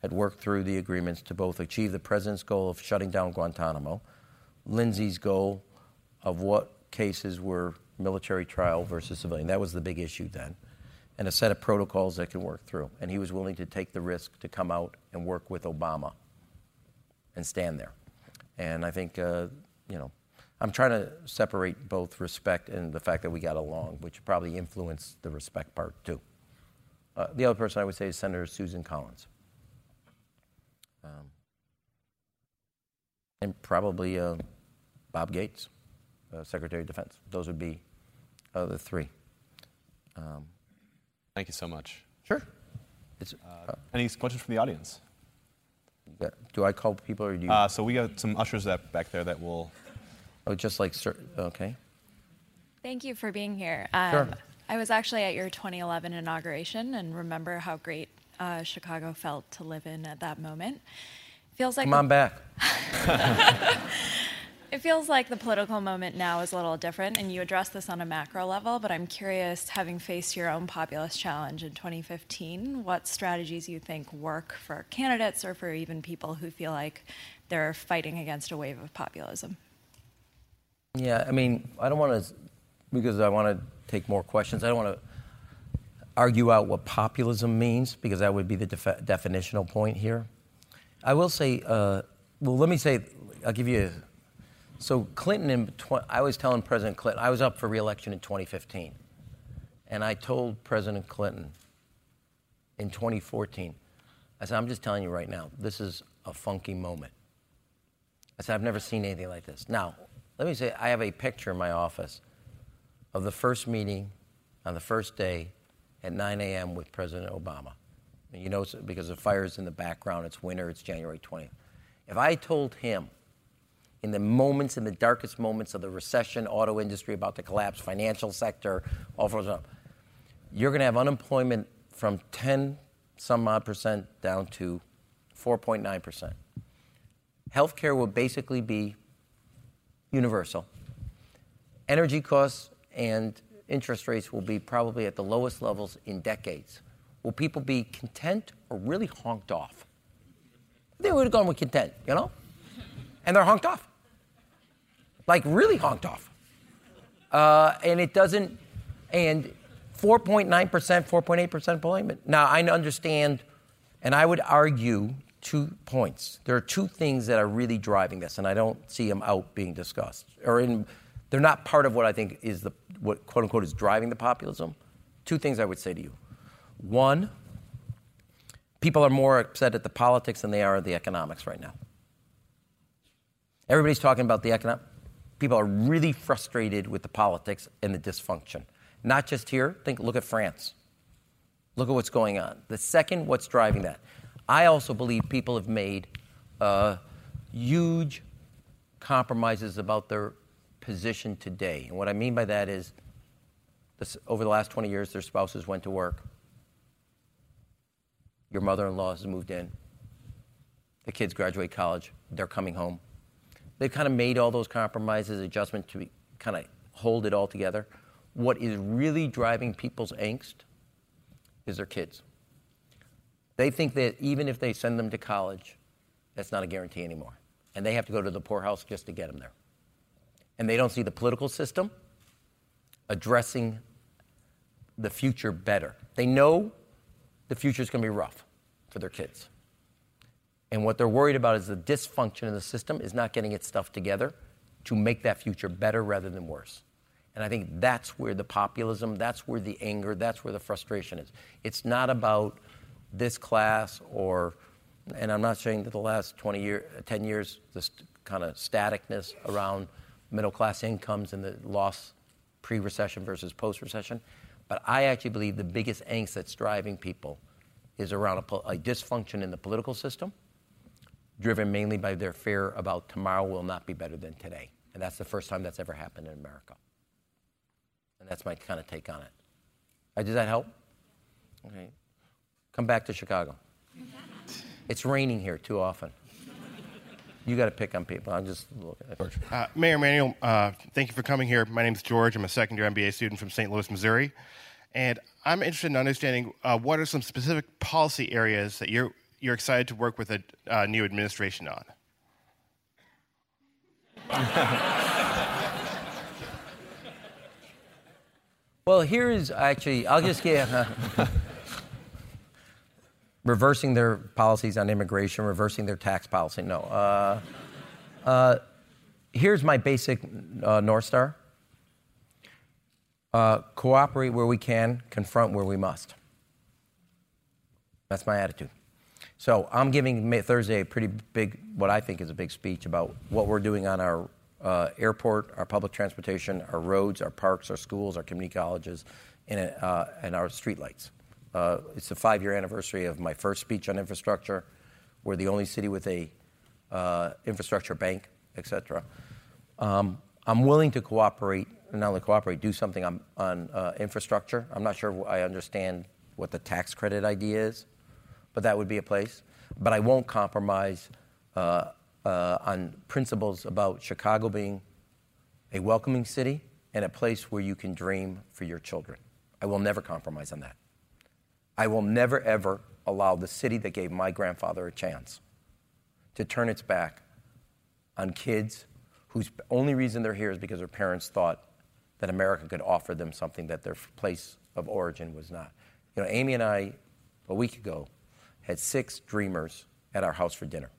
had worked through the agreements to both achieve the president's goal of shutting down Guantanamo, Lindsey's goal of what cases were military trial versus civilian. That was the big issue then. And a set of protocols that can work through. And he was willing to take the risk to come out and work with Obama and stand there. And I think, uh, you know, I'm trying to separate both respect and the fact that we got along, which probably influenced the respect part too. Uh, the other person I would say is Senator Susan Collins. Um, and probably uh, Bob Gates, uh, Secretary of Defense. Those would be uh, the three. Um, Thank you so much. Sure. Uh, any questions from the audience? Do I call people or do you? Uh, so we got some ushers that, back there that will. Oh, just like, sir. okay. Thank you for being here. Um, sure. I was actually at your 2011 inauguration and remember how great uh, Chicago felt to live in at that moment. Feels like come on back. it feels like the political moment now is a little different, and you address this on a macro level. But I'm curious, having faced your own populist challenge in 2015, what strategies you think work for candidates or for even people who feel like they're fighting against a wave of populism. Yeah, I mean, I don't want to, because I want to take more questions. I don't want to argue out what populism means because that would be the def- definitional point here. I will say, uh, well, let me say, I'll give you. So Clinton, in tw- I was telling President Clinton, I was up for reelection in 2015, and I told President Clinton in 2014, I said, I'm just telling you right now, this is a funky moment. I said, I've never seen anything like this. Now, let me say, I have a picture in my office of the first meeting on the first day at 9 a.m. with President Obama. And you know, because the fire is in the background, it's winter, it's January 20th. If I told him in the moments, in the darkest moments of the recession, auto industry about to collapse, financial sector, all sorts up. you're going to have unemployment from 10 some odd percent down to 4.9 percent. Healthcare will basically be universal. Energy costs and interest rates will be probably at the lowest levels in decades. Will people be content or really honked off? They would have gone with content, you know? And they're honked off. Like really honked off. Uh, and it doesn't, and 4.9%, 4.8% employment. Now, I understand, and I would argue two points. There are two things that are really driving this, and I don't see them out being discussed. Or in, they're not part of what I think is the, what quote unquote is driving the populism. Two things I would say to you. One, people are more upset at the politics than they are at the economics right now. Everybody's talking about the economic. People are really frustrated with the politics and the dysfunction. Not just here. Think, look at France. Look at what's going on. The second, what's driving that? I also believe people have made uh, huge compromises about their position today. And what I mean by that is, this, over the last 20 years, their spouses went to work. Your mother in law has moved in. The kids graduate college. They're coming home. They've kind of made all those compromises, adjustment to kind of hold it all together. What is really driving people's angst is their kids. They think that even if they send them to college, that's not a guarantee anymore. And they have to go to the poorhouse just to get them there. And they don't see the political system addressing the future better. They know the future is going to be rough for their kids. And what they're worried about is the dysfunction in the system is not getting its stuff together to make that future better rather than worse. And I think that's where the populism, that's where the anger, that's where the frustration is. It's not about this class or, and I'm not saying that the last 20 years, 10 years, this kind of staticness around middle class incomes and the loss pre recession versus post recession. But I actually believe the biggest angst that's driving people is around a, a, dysfunction in the political system, driven mainly by their fear about tomorrow will not be better than today. And that's the first time that's ever happened in America. And that's my kind of take on it. Uh, does that help? Okay. Come back to Chicago. it's raining here too often. You got to pick on people. I'm just looking. Uh, Mayor Emanuel, uh, thank you for coming here. My name is George. I'm a second year MBA student from St. Louis, Missouri. And I'm interested in understanding uh, what are some specific policy areas that you're, you're excited to work with a uh, new administration on? well, here's actually, I'll just give. reversing their policies on immigration, reversing their tax policy. No. Uh, uh, here's my basic uh, North Star uh, cooperate where we can, confront where we must. That's my attitude. So I'm giving Thursday a pretty big, what I think is a big speech about what we're doing on our uh, airport, our public transportation, our roads, our parks, our schools, our community colleges, and, uh, and our streetlights. Uh, it's the five year anniversary of my first speech on infrastructure. We're the only city with a uh, infrastructure bank, et cetera. Um, I'm willing to cooperate, not only cooperate, do something on, on uh, infrastructure. I'm not sure I understand what the tax credit idea is, but that would be a place. But I won't compromise uh, uh, on principles about Chicago being a welcoming city and a place where you can dream for your children. I will never compromise on that. I will never, ever allow the city that gave my grandfather a chance to turn its back on kids whose only reason they're here is because their parents thought that America could offer them something that their place of origin was not. You know, Amy and I, a week ago, had six dreamers at our house for dinner.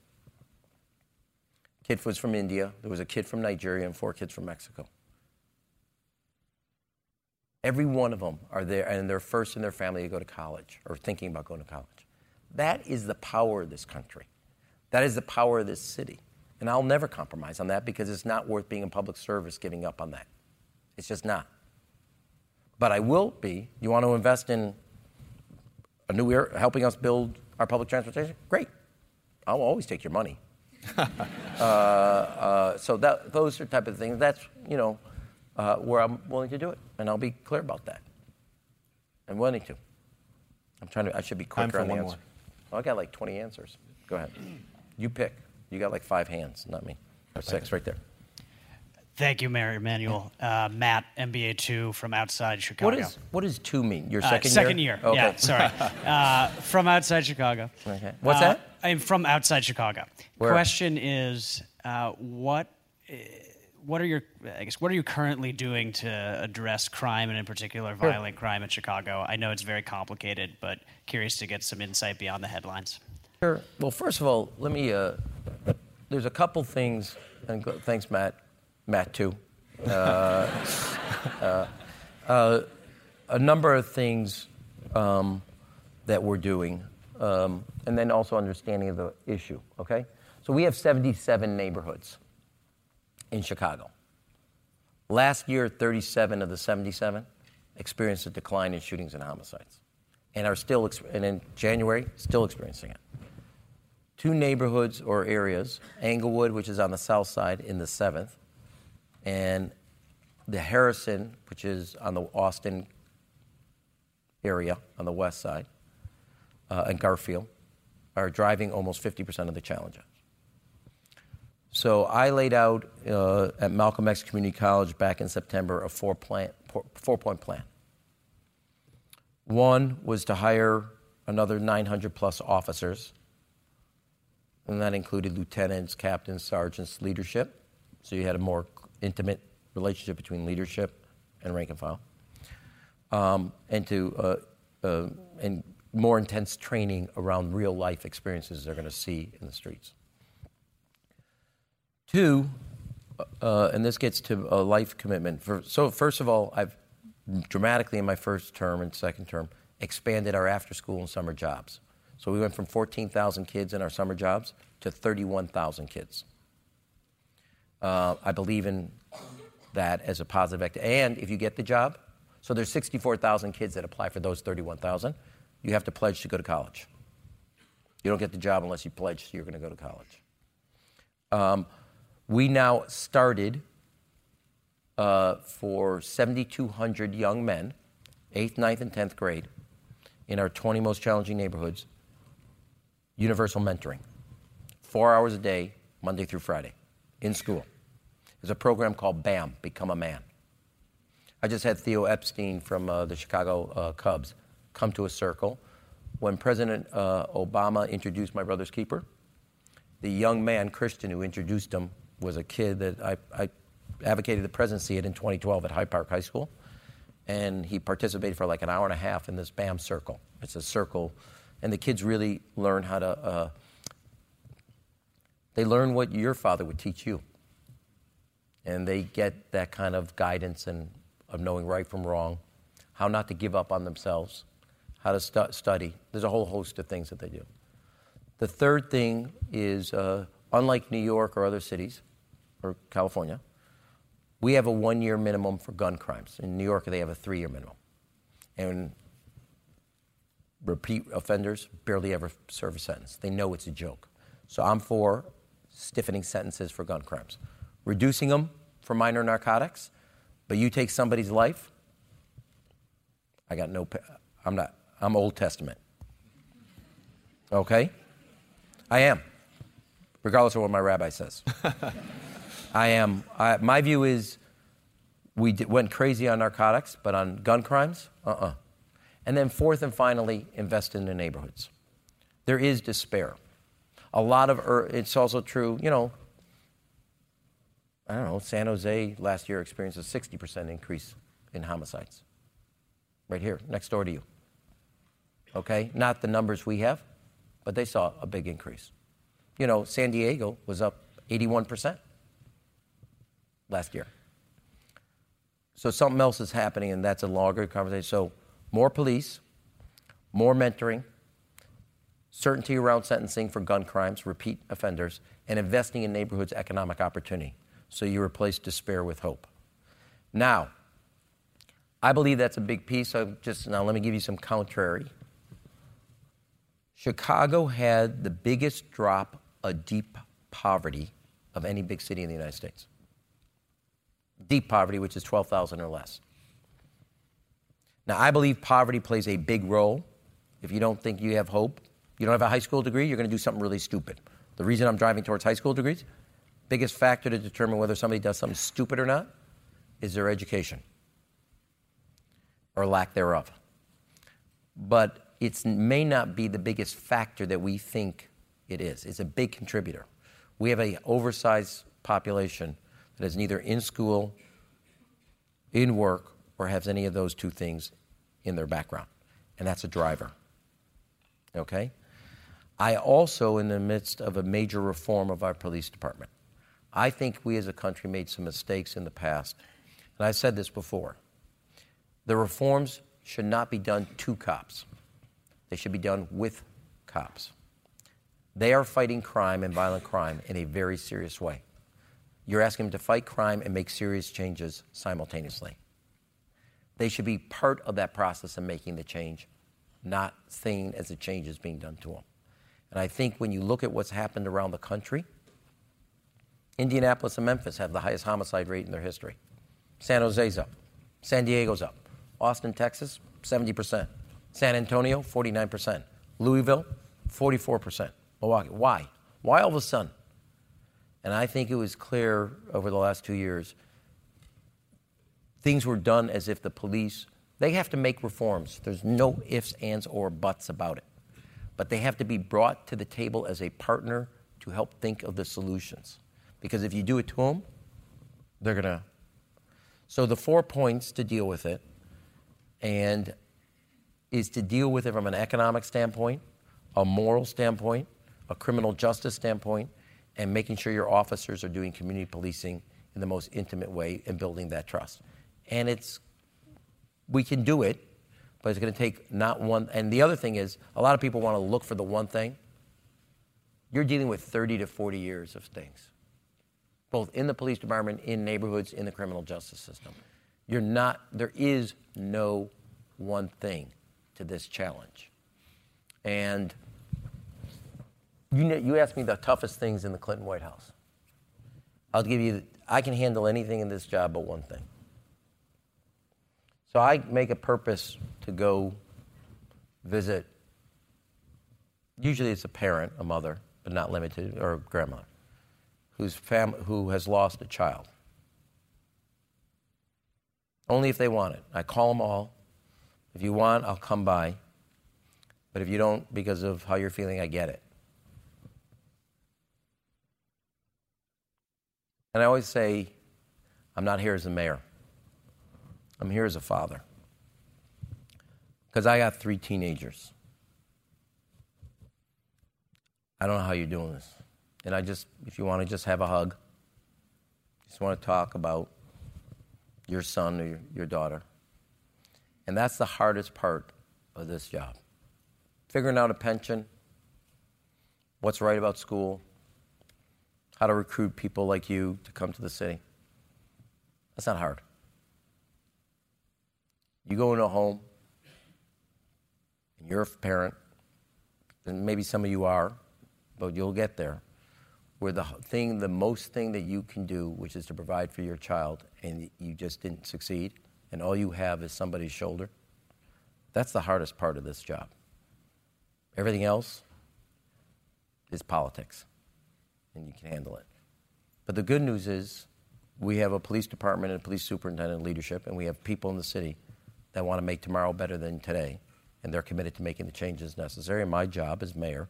Kid was from India, there was a kid from Nigeria, and four kids from Mexico. Every one of them are there, and they're first in their family to go to college or thinking about going to college. That is the power of this country. That is the power of this city. And I'll never compromise on that because it's not worth being in public service giving up on that. It's just not. But I will be. You want to invest in a new air, helping us build our public transportation? Great. I'll always take your money. uh, uh, so that, those are type of things. That's you know uh, where I'm willing to do it, and I'll be clear about that. I'm willing to. I'm trying to. I should be quicker Time for on the one answer. more. I got like 20 answers. Go ahead. You pick. You got like five hands, not me. Or six, right there. Thank you, Mayor Emanuel. Uh, Matt, MBA two from outside Chicago. What is what does two mean? Your Uh, second year? second year? Okay. Yeah, sorry. uh, from outside Chicago. Okay. What's Uh, that? I'm from outside Chicago. Where? Question is, uh, what, uh, what are your, I guess, what are you currently doing to address crime and in particular violent crime in Chicago? I know it's very complicated, but curious to get some insight beyond the headlines. Sure. Well, first of all, let me. Uh, there's a couple things, and thanks, Matt. Matt too. Uh, uh, uh, a number of things um, that we're doing, um, and then also understanding of the issue. Okay. So we have 77 neighborhoods in Chicago. Last year, 37 of the 77 experienced a decline in shootings and homicides, and are still, and in January, still experiencing it two neighborhoods or areas Englewood, which is on the south side, in the 7th, and the Harrison, which is on the Austin area on the west side, uh, and Garfield, are driving almost 50% of the challenges. So I laid out uh, at Malcolm X Community College back in September a four, plan, four point plan. One was to hire another 900 plus officers and that included lieutenants, captains, sergeants, leadership. So you had a more intimate relationship between leadership and rank and file, um, and to uh, uh, and more intense training around real life experiences they're going to see in the streets. Two, uh, and this gets to a life commitment. For, so first of all, I've dramatically in my first term and second term expanded our after school and summer jobs. So we went from 14,000 kids in our summer jobs to 31,000 kids. Uh, I believe in that as a positive act. And if you get the job, so there's 64,000 kids that apply for those 31,000, you have to pledge to go to college. You don't get the job unless you pledge you're going to go to college. Um, we now started uh, for 7,200 young men, 8th, 9th, and 10th grade, in our 20 most challenging neighborhoods, universal mentoring. Four hours a day, Monday through Friday, in school. There's a program called BAM, Become a Man. I just had Theo Epstein from uh, the Chicago uh, Cubs come to a circle. When President uh, Obama introduced My Brother's Keeper, the young man, Christian, who introduced him, was a kid that I, I advocated the presidency at in 2012 at Hyde Park High School. And he participated for like an hour and a half in this BAM circle. It's a circle, and the kids really learn how to, uh, they learn what your father would teach you. And they get that kind of guidance and of knowing right from wrong, how not to give up on themselves, how to stu- study. There's a whole host of things that they do. The third thing is, uh, unlike New York or other cities, or California, we have a one year minimum for gun crimes. In New York, they have a three year minimum. And repeat offenders barely ever serve a sentence. They know it's a joke. So I'm for stiffening sentences for gun crimes, reducing them for minor narcotics. But you take somebody's life, I got no, I'm not, I'm Old Testament. Okay? I am, regardless of what my rabbi says. I am. I, my view is we did, went crazy on narcotics, but on gun crimes, uh uh And then, fourth and finally, invest in the neighborhoods. There is despair. A lot of, er, it's also true, you know, I don't know, San Jose last year experienced a 60% increase in homicides. Right here, next door to you. Okay? Not the numbers we have, but they saw a big increase. You know, San Diego was up 81% last year. So something else is happening, and that's a longer conversation. So more police, more mentoring, certainty around sentencing for gun crimes, repeat offenders, and investing in neighborhoods' economic opportunity. So you replace despair with hope. Now, I believe that's a big piece. of just now, let me give you some contrary. Chicago had the biggest drop of deep poverty of any big city in the United States. Deep poverty, which is 12,000 or less. Now, I believe poverty plays a big role. If you don't think you have hope, you don't have a high school degree, you're going to do something really stupid. The reason I'm driving towards high school degrees, biggest factor to determine whether somebody does something stupid or not is their education or lack thereof. But it may not be the biggest factor that we think it is. It's a big contributor. We have an oversized population that is neither in school, in work, or has any of those two things in their background. And that's a driver. Okay? I also, in the midst of a major reform of our police department, I think we as a country made some mistakes in the past. And I said this before. The reforms should not be done to cops, they should be done with cops. They are fighting crime and violent crime in a very serious way. You're asking them to fight crime and make serious changes simultaneously. They should be part of that process of making the change, not seen as the change is being done to them. And I think when you look at what's happened around the country, Indianapolis and Memphis have the highest homicide rate in their history. San Jose's up. San Diego's up. Austin, Texas, 70%. San Antonio, 49%. Louisville, 44%. Milwaukee. Why? Why all of a sudden? And I think it was clear over the last two years things were done as if the police, they have to make reforms. There's no ifs, ands, or buts about it. But they have to be brought to the table as a partner to help think of the solutions. Because if you do it to them, they're going to. So the four points to deal with it and is to deal with it from an economic standpoint, a moral standpoint, a criminal justice standpoint, and making sure your officers are doing community policing in the most intimate way and building that trust. And it's, we can do it, but it's going to take not one. And the other thing is, a lot of people want to look for the one thing. You're dealing with 30 to 40 years of things, both in the police department, in neighborhoods, in the criminal justice system. You're not, there is no one thing to this challenge. And you, know, you asked me the toughest things in the Clinton White House. I'll give you, I can handle anything in this job but one thing. So I make a purpose to go visit, usually it's a parent, a mother, but not limited, or a grandmother, whose fam- who has lost a child. Only if they want it. I call them all. If you want, I'll come by. But if you don't, because of how you're feeling, I get it. And I always say, I'm not here as a mayor. I'm here as a father. Because I got three teenagers. I don't know how you're doing this. And I just, if you want to just have a hug, just want to talk about your son or your, your daughter. And that's the hardest part of this job figuring out a pension, what's right about school, how to recruit people like you to come to the city. That's not hard. You go into a home, and you're a parent, and maybe some of you are, but you'll get there, where the thing, the most thing that you can do, which is to provide for your child, and you just didn't succeed, and all you have is somebody's shoulder, that's the hardest part of this job. Everything else is politics, and you can handle it. But the good news is we have a police department and a police superintendent leadership, and we have people in the city that want to make tomorrow better than today, and they're committed to making the changes necessary. And my job as mayor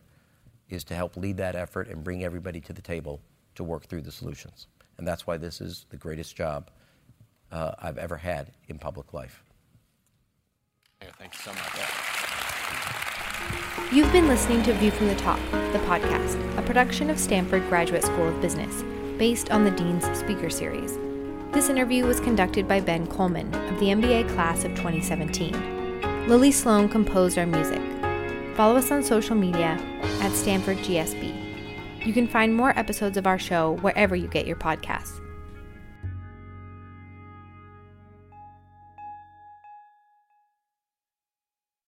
is to help lead that effort and bring everybody to the table to work through the solutions. And that's why this is the greatest job uh, I've ever had in public life. Yeah, thank you so much. You've been listening to View from the Top, the podcast, a production of Stanford Graduate School of Business, based on the Dean's Speaker Series. This interview was conducted by Ben Kohlmann of the MBA class of 2017. Lily Sloan composed our music. Follow us on social media at Stanford GSB. You can find more episodes of our show wherever you get your podcasts.